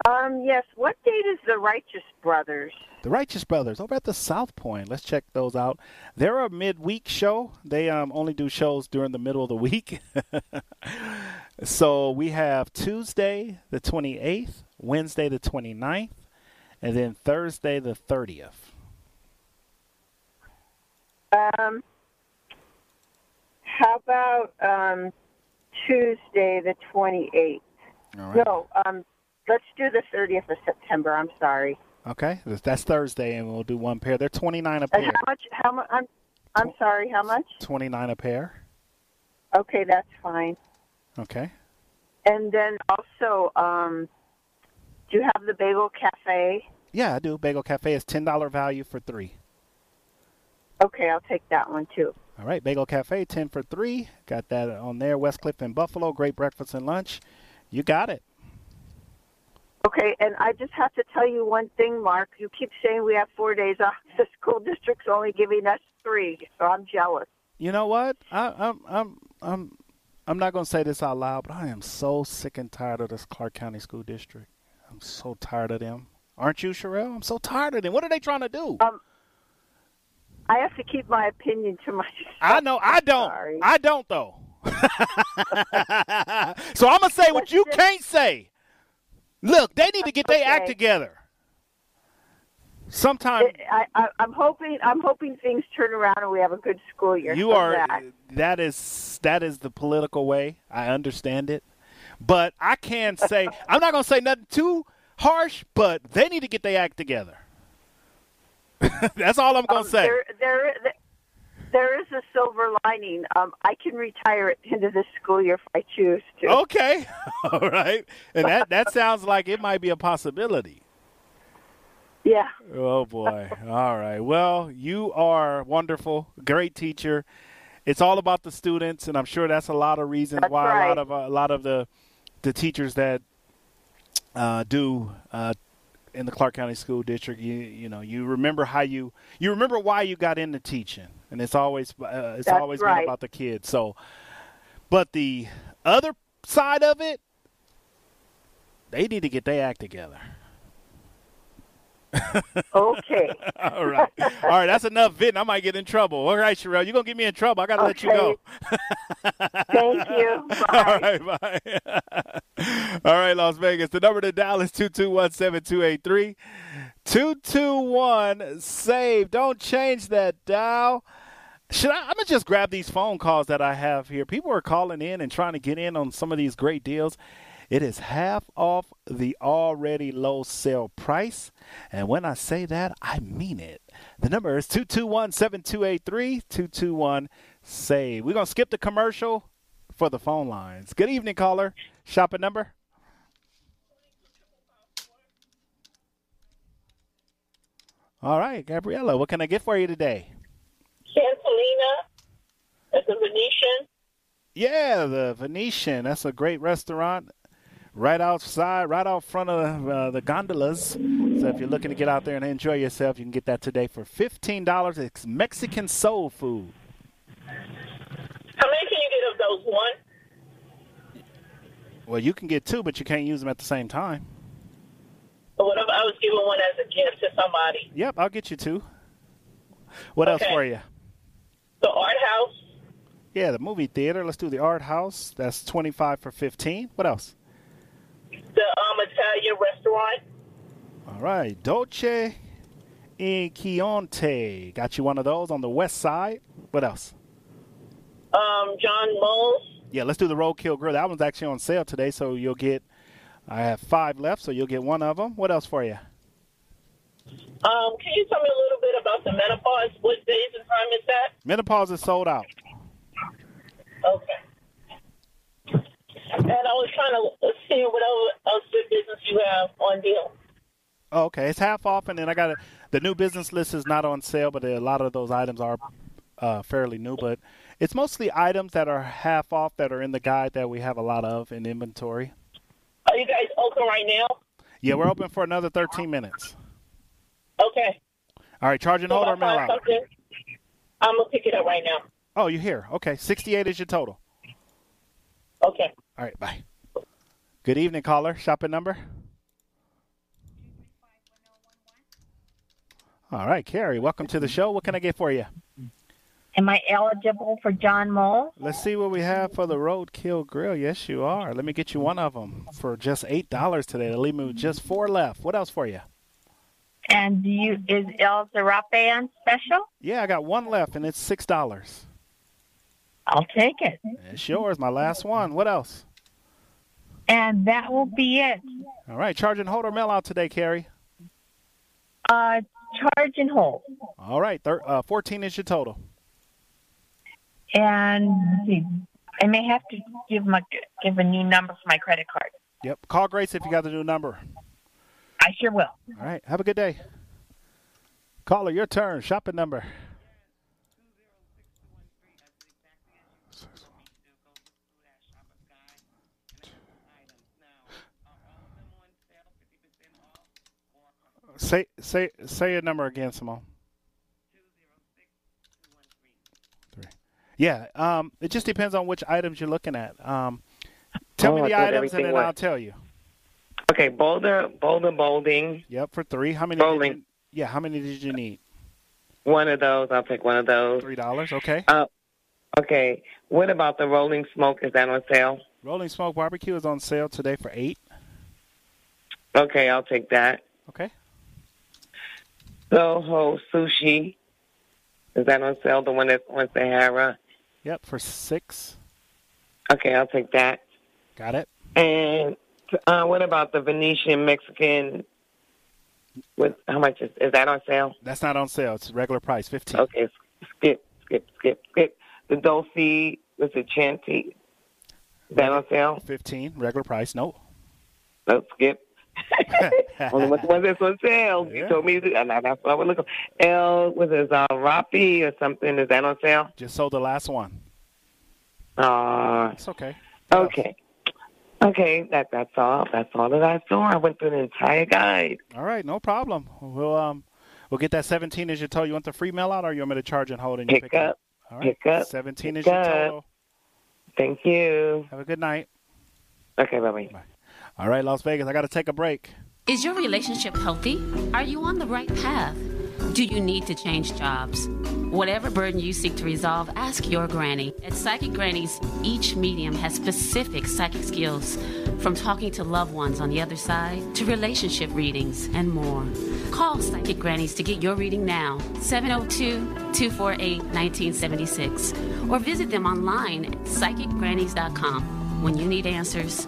S24: Um, yes. What date is the Righteous Brothers?
S2: The Righteous Brothers over at the South Point. Let's check those out. They're a midweek show. They um, only do shows during the middle of the week. *laughs* so we have Tuesday the 28th, Wednesday the 29th, and then Thursday the 30th.
S24: Um, how about um, Tuesday the 28th?
S2: All right.
S24: No, um, let's do the 30th of September. I'm sorry.
S2: Okay, that's Thursday, and we'll do one pair. They're 29 a
S24: And
S2: pair.
S24: how much? How much? I'm, I'm sorry. How much?
S2: 29 a pair.
S24: Okay, that's fine.
S2: Okay.
S24: And then also, um, do you have the Bagel Cafe?
S2: Yeah, I do. Bagel Cafe is $10 value for three.
S24: Okay, I'll take that one too.
S2: All right, Bagel Cafe, 10 for 3. Got that on there. Westcliff and Buffalo, great breakfast and lunch. You got it.
S24: Okay, and I just have to tell you one thing, Mark. You keep saying we have four days off. *laughs* The school district's only giving us three, so I'm jealous.
S2: You know what? I, I'm I'm I'm I'm not going to say this out loud, but I am so sick and tired of this Clark County School District. I'm so tired of them. Aren't you, Sherelle? I'm so tired of them. What are they trying to do?
S24: Um, I have to keep my opinion to *laughs* myself.
S2: I know. I don't.
S24: Sorry.
S2: I don't though. *laughs* so I'm gonna say what you can't say. Look, they need to get their act together. Sometime
S24: I, I, I'm hoping. I'm hoping things turn around and we have a good school year.
S2: you are.
S24: that-
S2: That is that is the political way. I understand it, but I can say I'm not gonna say nothing too harsh. But they need to get their act together. *laughs* That's all I'm gonna
S24: Um,
S2: say.
S24: There, there, there is a silver lining. Um, I can retire at the end of this school year if I choose to.
S2: Okay, *laughs* all right, and that that sounds like it might be a possibility.
S24: Yeah.
S2: Oh boy. All right. Well, you are wonderful, great teacher. It's all about the students, and I'm sure that's a lot of reasons
S24: That's
S2: why a lot of a lot of the the teachers that uh, do uh, in the Clark County School District. You you know you remember how you you remember why you got into teaching, and it's always uh, it's
S24: That's
S2: always been about the kids. So, but the other side of it, they need to get their act together.
S24: Okay. *laughs*
S2: All right. All right. That's enough venting. I might get in trouble. All right, Sherelle. You're going to get me in trouble. I got to let you go.
S24: Thank you. *laughs*
S2: All right. Bye. *laughs* All right, Las Vegas. The number to dial is 221 7283. 221 save. Don't change that dial. Should I? I'm gonna just grab these phone calls that I have here. People are calling in and trying to get in on some of these great deals. It is half off the already low sale price, and when I say that, I mean it. The number is 221-7283, 221 save. We're gonna skip the commercial for the phone lines. Good evening, caller. Shopping number. All right, Gabriella, what can I get for you today?
S25: Santolina at the Venetian.
S2: Yeah, the Venetian. That's a great restaurant. Right outside, right out front of uh, the gondolas. So if you're looking to get out there and enjoy yourself, you can get that today for fifteen dollars. It's Mexican soul food.
S25: How many can you get of those? One?
S2: Well, you can get two, but you can't use them at the same time.
S25: Or what if I was giving one as a gift to somebody?
S2: Yep, I'll get you two. What else
S25: Okay.
S2: for you?
S25: The art house.
S2: Yeah, the movie theater. Let's do the art house. That's twenty five for fifteen. What else?
S25: The um, Italian restaurant.
S2: All right, Dolce e Chianti. Got you one of those on the west side. What else?
S25: Um, John Mull's.
S2: Yeah, let's do the Roadkill Grill. That one's actually on sale today, so you'll get. I have five left, so you'll get one of them. What else for you?
S25: Um, can you tell me a little bit about the menopause? What days and time is that?
S2: Menopause is sold out.
S25: Okay. And I was trying to *laughs* what other else good business you have on deal.
S2: Oh, okay, it's half off, and then I got a, the new business list is not on sale, but a lot of those items are uh, fairly new. But it's mostly items that are half off that are in the guide that we have a lot of in inventory.
S25: Are you guys open right now?
S2: Yeah, we're open for another 13 minutes.
S25: Okay.
S2: All right, charge and
S25: So
S2: hold or mail out.
S25: I'm gonna pick it up right now.
S2: Oh, you're here. Okay, 68 is your total.
S25: Okay.
S2: All right, bye. Good evening, caller. Shopping number? All right, Carrie, welcome to the show. What can I get for you?
S26: Am I eligible for John Mull?
S2: Let's see what we have for the Roadkill Grill. Yes, you are. Let me get you one of them for just $8 today. They'll leave me with just four left. What else for you?
S26: And do you is El Zarape on special?
S2: Yeah, I got one left, and it's $6.
S26: I'll take it.
S2: It's yours, my last one. What else?
S26: And that will be it.
S2: All right, charge and hold or mail out today, Carrie.
S26: Uh, charge and hold.
S2: All right, thir- uh, 14 is your total.
S26: And I may have to give my give a new number for my credit card.
S2: Yep. Call Grace if you got the new number.
S26: I sure will.
S2: All right. Have a good day. Caller, your turn. Shopping number. Say say say your number again, Simone. Three. Yeah, um, it just depends on which items you're looking at. Um, tell
S21: Oh,
S2: me the items and then
S21: was-
S2: I'll tell you.
S21: Okay, boulder, boulder boulding.
S2: Yep, for three. How many?
S21: Bowling.
S2: Did you, yeah, how many did you need?
S21: One of those. I'll take one of those.
S2: Three dollars. Okay.
S21: Uh, okay. What about the rolling smoke? Is that on sale?
S2: Rolling Smoke Barbecue is on sale today for eight.
S21: Okay, I'll take that.
S2: Okay.
S21: Soho Sushi. Is that on sale? The one that's on Sahara?
S2: Yep, for six.
S21: Okay, I'll take that.
S2: Got it.
S21: And uh, what about the Venetian Mexican? With how much is, is that on sale?
S2: That's not on sale. It's regular price, fifteen.
S21: Okay, skip, skip, skip, skip. The Dolce was it Chanty? Is that on sale?
S2: Fifteen, regular price. No.
S21: No, skip. Only what the one that's on sale. You told me to, and that's what I was looking. L was it uh, Rapi or something? Is that on sale?
S2: Just sold the last one.
S21: Uh,
S2: It's okay.
S21: okay. Okay, that that's all. That's all that I saw. I went through the entire guide.
S2: All right, no problem. We'll um, we'll get that seventeen as your total. You want the free mail out, or you want me to charge and hold and
S21: Pick
S2: pick it
S21: up.
S2: All right.
S21: Pick up.
S2: Seventeen is
S21: Pick
S2: your
S21: up.
S2: total.
S21: Thank you.
S2: Have a good night.
S21: Okay, bye bye.
S2: All right, Las Vegas. I got to take a break.
S27: Is your relationship healthy? Are you on the right path? Do you need to change jobs? Whatever burden you seek to resolve, ask your granny. At Psychic Grannies, each medium has specific psychic skills, from talking to loved ones on the other side to relationship readings and more. Call Psychic Grannies to get your reading now, 702 248 1976, or visit them online at psychicgrannies.com. When you need answers,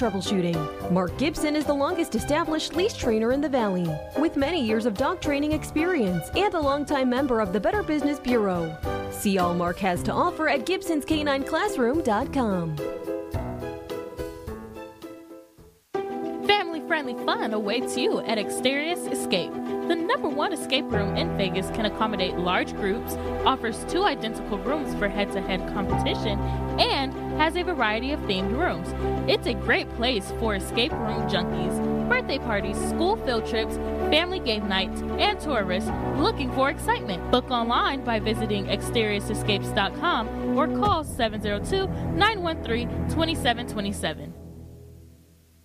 S8: troubleshooting. Mark Gibson is the longest established leash trainer in the Valley, with many years of dog training experience and a longtime member of the Better Business Bureau. See all Mark has to offer at Gibson'sCanineClassroom.com.
S28: Family friendly fun awaits you at Exterius Escape. The number one escape room in Vegas can accommodate large groups, offers two identical rooms for head to head competition, and has a variety of themed rooms. It's a great place for escape room junkies, birthday parties, school field trips, family game nights, and tourists looking for excitement. Book online by visiting exteriusescapes.com or call 702 913 2727.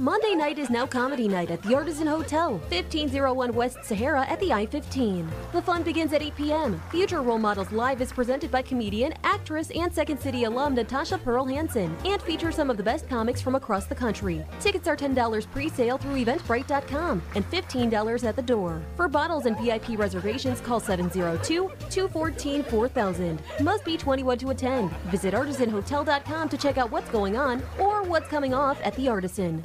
S8: Monday night is now comedy night at the Artisan Hotel, 1501 West Sahara at the I 15. The fun begins at 8 p.m. Future Role Models Live is presented by comedian, actress, and Second City alum Natasha Pearl Hansen and features some of the best comics from across the country. Tickets are $10 pre sale through Eventbrite.com and $15 at the door. For bottles and VIP reservations, call 702 214 4000. Must be 21 to attend. Visit artisanhotel.com to check out what's going on or what's coming off at the Artisan.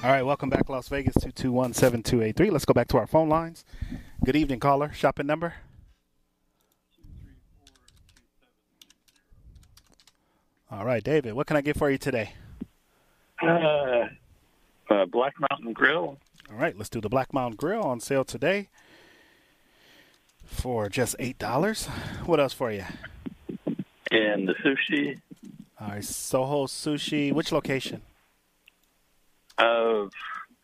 S2: All right, welcome back, Las Vegas, 221 7283. Let's go back to our phone lines. Good evening, caller. Shopping number? All right, David, what can I get for you today?
S29: Uh, uh, Black Mountain Grill.
S2: All right, let's do the Black Mountain Grill on sale today for just $8. What else for you?
S29: And the sushi.
S2: All right, Soho Sushi. Which location?
S29: Uh,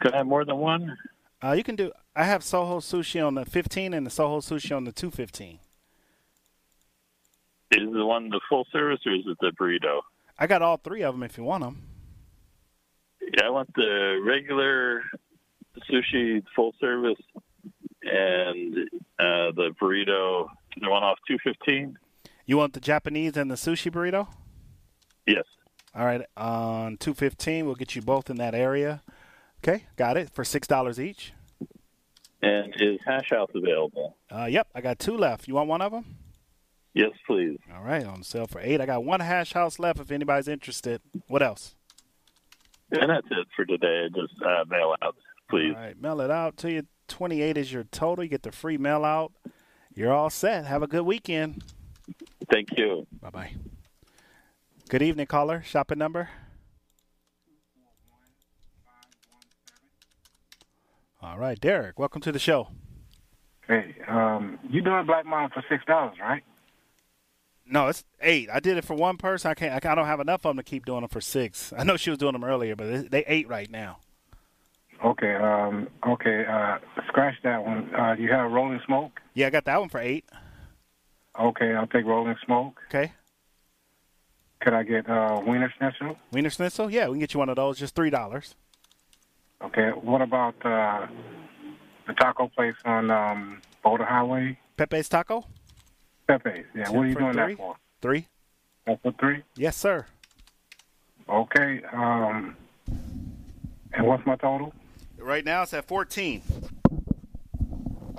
S29: could I have more than one?
S2: Uh, you can do. I have Soho Sushi on the 15 and the Soho Sushi on the 215.
S29: Is the one the full service or is it the burrito?
S2: I got all three of them if you want them.
S29: Yeah, I want the regular sushi full service and uh, the burrito. The one off two fifteen.
S2: You want the Japanese and the sushi burrito?
S29: Yes.
S2: All right, on 215, we'll get you both in that area. Okay, got it for $6 each.
S29: And is hash house available?
S2: Uh, yep, I got two left. You want one of them?
S29: Yes, please.
S2: All right, on sale for 8. I got one hash house left if anybody's interested. What else?
S29: And that's it for today. Just uh, mail out, please.
S2: All right, mail it out to you. 28 is your total. You get the free mail out. You're all set. Have a good weekend.
S29: Thank you.
S2: Bye bye. Good evening, caller. Shopping number? All right, Derek, welcome to the show.
S30: Hey, um, you doing Black Mountain for six dollars, right?
S2: No, it's eight. I did it for one person. I can't. I don't have enough of them to keep doing them for six. I know she was doing them earlier, but they eight right now.
S30: Okay. Um. Okay. Uh. Scratch that one. Uh. You have Rolling Smoke.
S2: Yeah, I got that one for eight.
S30: Okay, I'll take Rolling Smoke.
S2: Okay.
S30: Could I get uh, Wienerschnitzel?
S2: Wiener Schnitzel? Yeah, we can get you one of those. Just three dollars.
S30: Okay. What about uh, the taco place on um, Boulder Highway?
S2: Pepe's Taco.
S30: Pepe's. Yeah.
S2: Ten
S30: what are you doing
S2: three?
S30: that for?
S2: Three.
S30: That's for three.
S2: Yes, sir.
S30: Okay. Um. And what's my total?
S2: Right now it's at fourteen.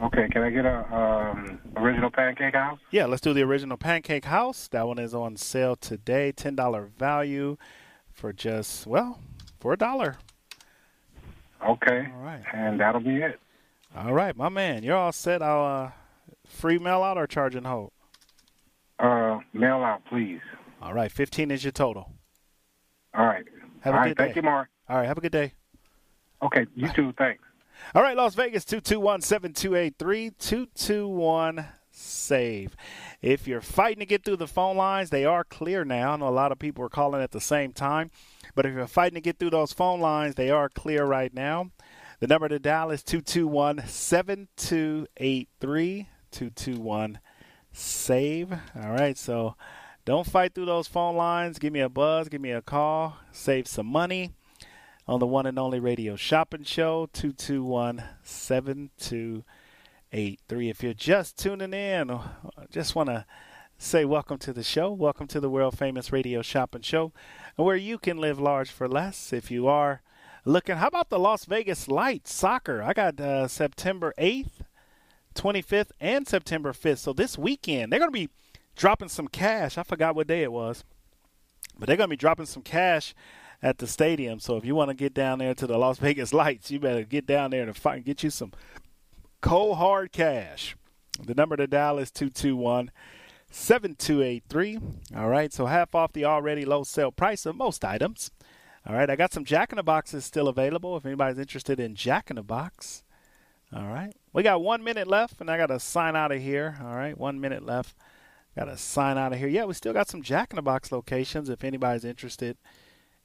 S30: Okay. Can I get a um, original pancake house?
S2: Yeah, let's do the original pancake house. That one is on sale today. Ten dollar value for just well for a dollar.
S30: Okay.
S2: All right.
S30: And that'll be it.
S2: All right, my man, you're all set. I'll uh, free mail out or charge and hold.
S30: Uh, mail out, please.
S2: All right, fifteen is your total.
S30: All right.
S2: Have a
S30: All
S2: good
S30: right.
S2: day.
S30: Thank you, Mark.
S2: All right, have a good day.
S30: Okay. You too. Thanks.
S2: All right, Las Vegas, 221 7283 221 SAVE. If you're fighting to get through the phone lines, they are clear now. I know a lot of people are calling at the same time, but if you're fighting to get through those phone lines, they are clear right now. The number to dial is 221 7283 221 SAVE. All right, so don't fight through those phone lines. Give me a buzz, give me a call, save some money on the one and only radio shopping show 221 7283 if you're just tuning in I just want to say welcome to the show. Welcome to the world famous radio shopping show where you can live large for less if you are looking. How about the las vegas lights soccer? I got uh, september 8th 25th and september 5th so this weekend they're going to be dropping some cash. I forgot what day it was but they're going to be dropping some cash at the stadium. So if you want to get down there to the Las Vegas Lights, you better get down there to find get you some cold hard cash. The number to dial is 221 7283. All right, so half off the already low sale price of most items. All right, I got some Jack in the Boxes still available if anybody's interested in Jack in the Box. All right, we got one minute left, and I got to sign out of here. All right, one minute left. Got to sign out of here. Yeah, we still got some Jack in the Box locations if anybody's interested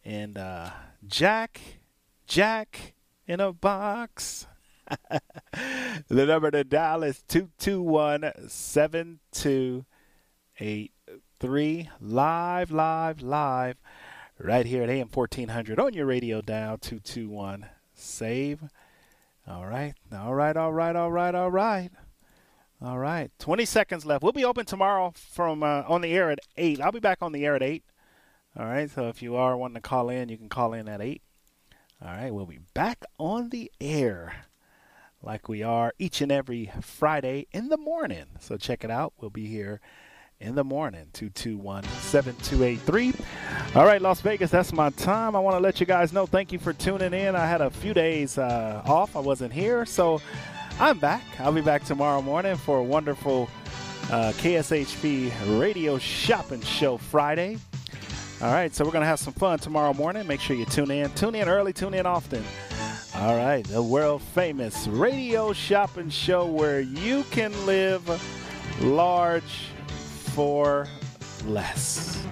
S2: and uh, Jack, Jack in a box. *laughs* the number to dial is 221 7283. Live, live, live, right here at AM 1400 on your radio dial 221 SAVE. All right. All right. All right. All right. All right. All right. 20 seconds left. We'll be open tomorrow from uh, on the air at 8. I'll be back on the air at 8. All right. So if you are wanting to call in, you can call in at 8. All right. We'll be back on the air like we are each and every Friday in the morning. So check it out. We'll be here in the morning, 221 7283. All right, Las Vegas, that's my time. I want to let you guys know thank you for tuning in. I had a few days uh, off, I wasn't here. So I'm back. I'll be back tomorrow morning for a wonderful uh, KSHP Radio Shopping Show Friday. All right, so we're going to have some fun tomorrow morning. Make sure you tune in. Tune in early, tune in often. All right, the world famous radio shopping show where you can live large for less.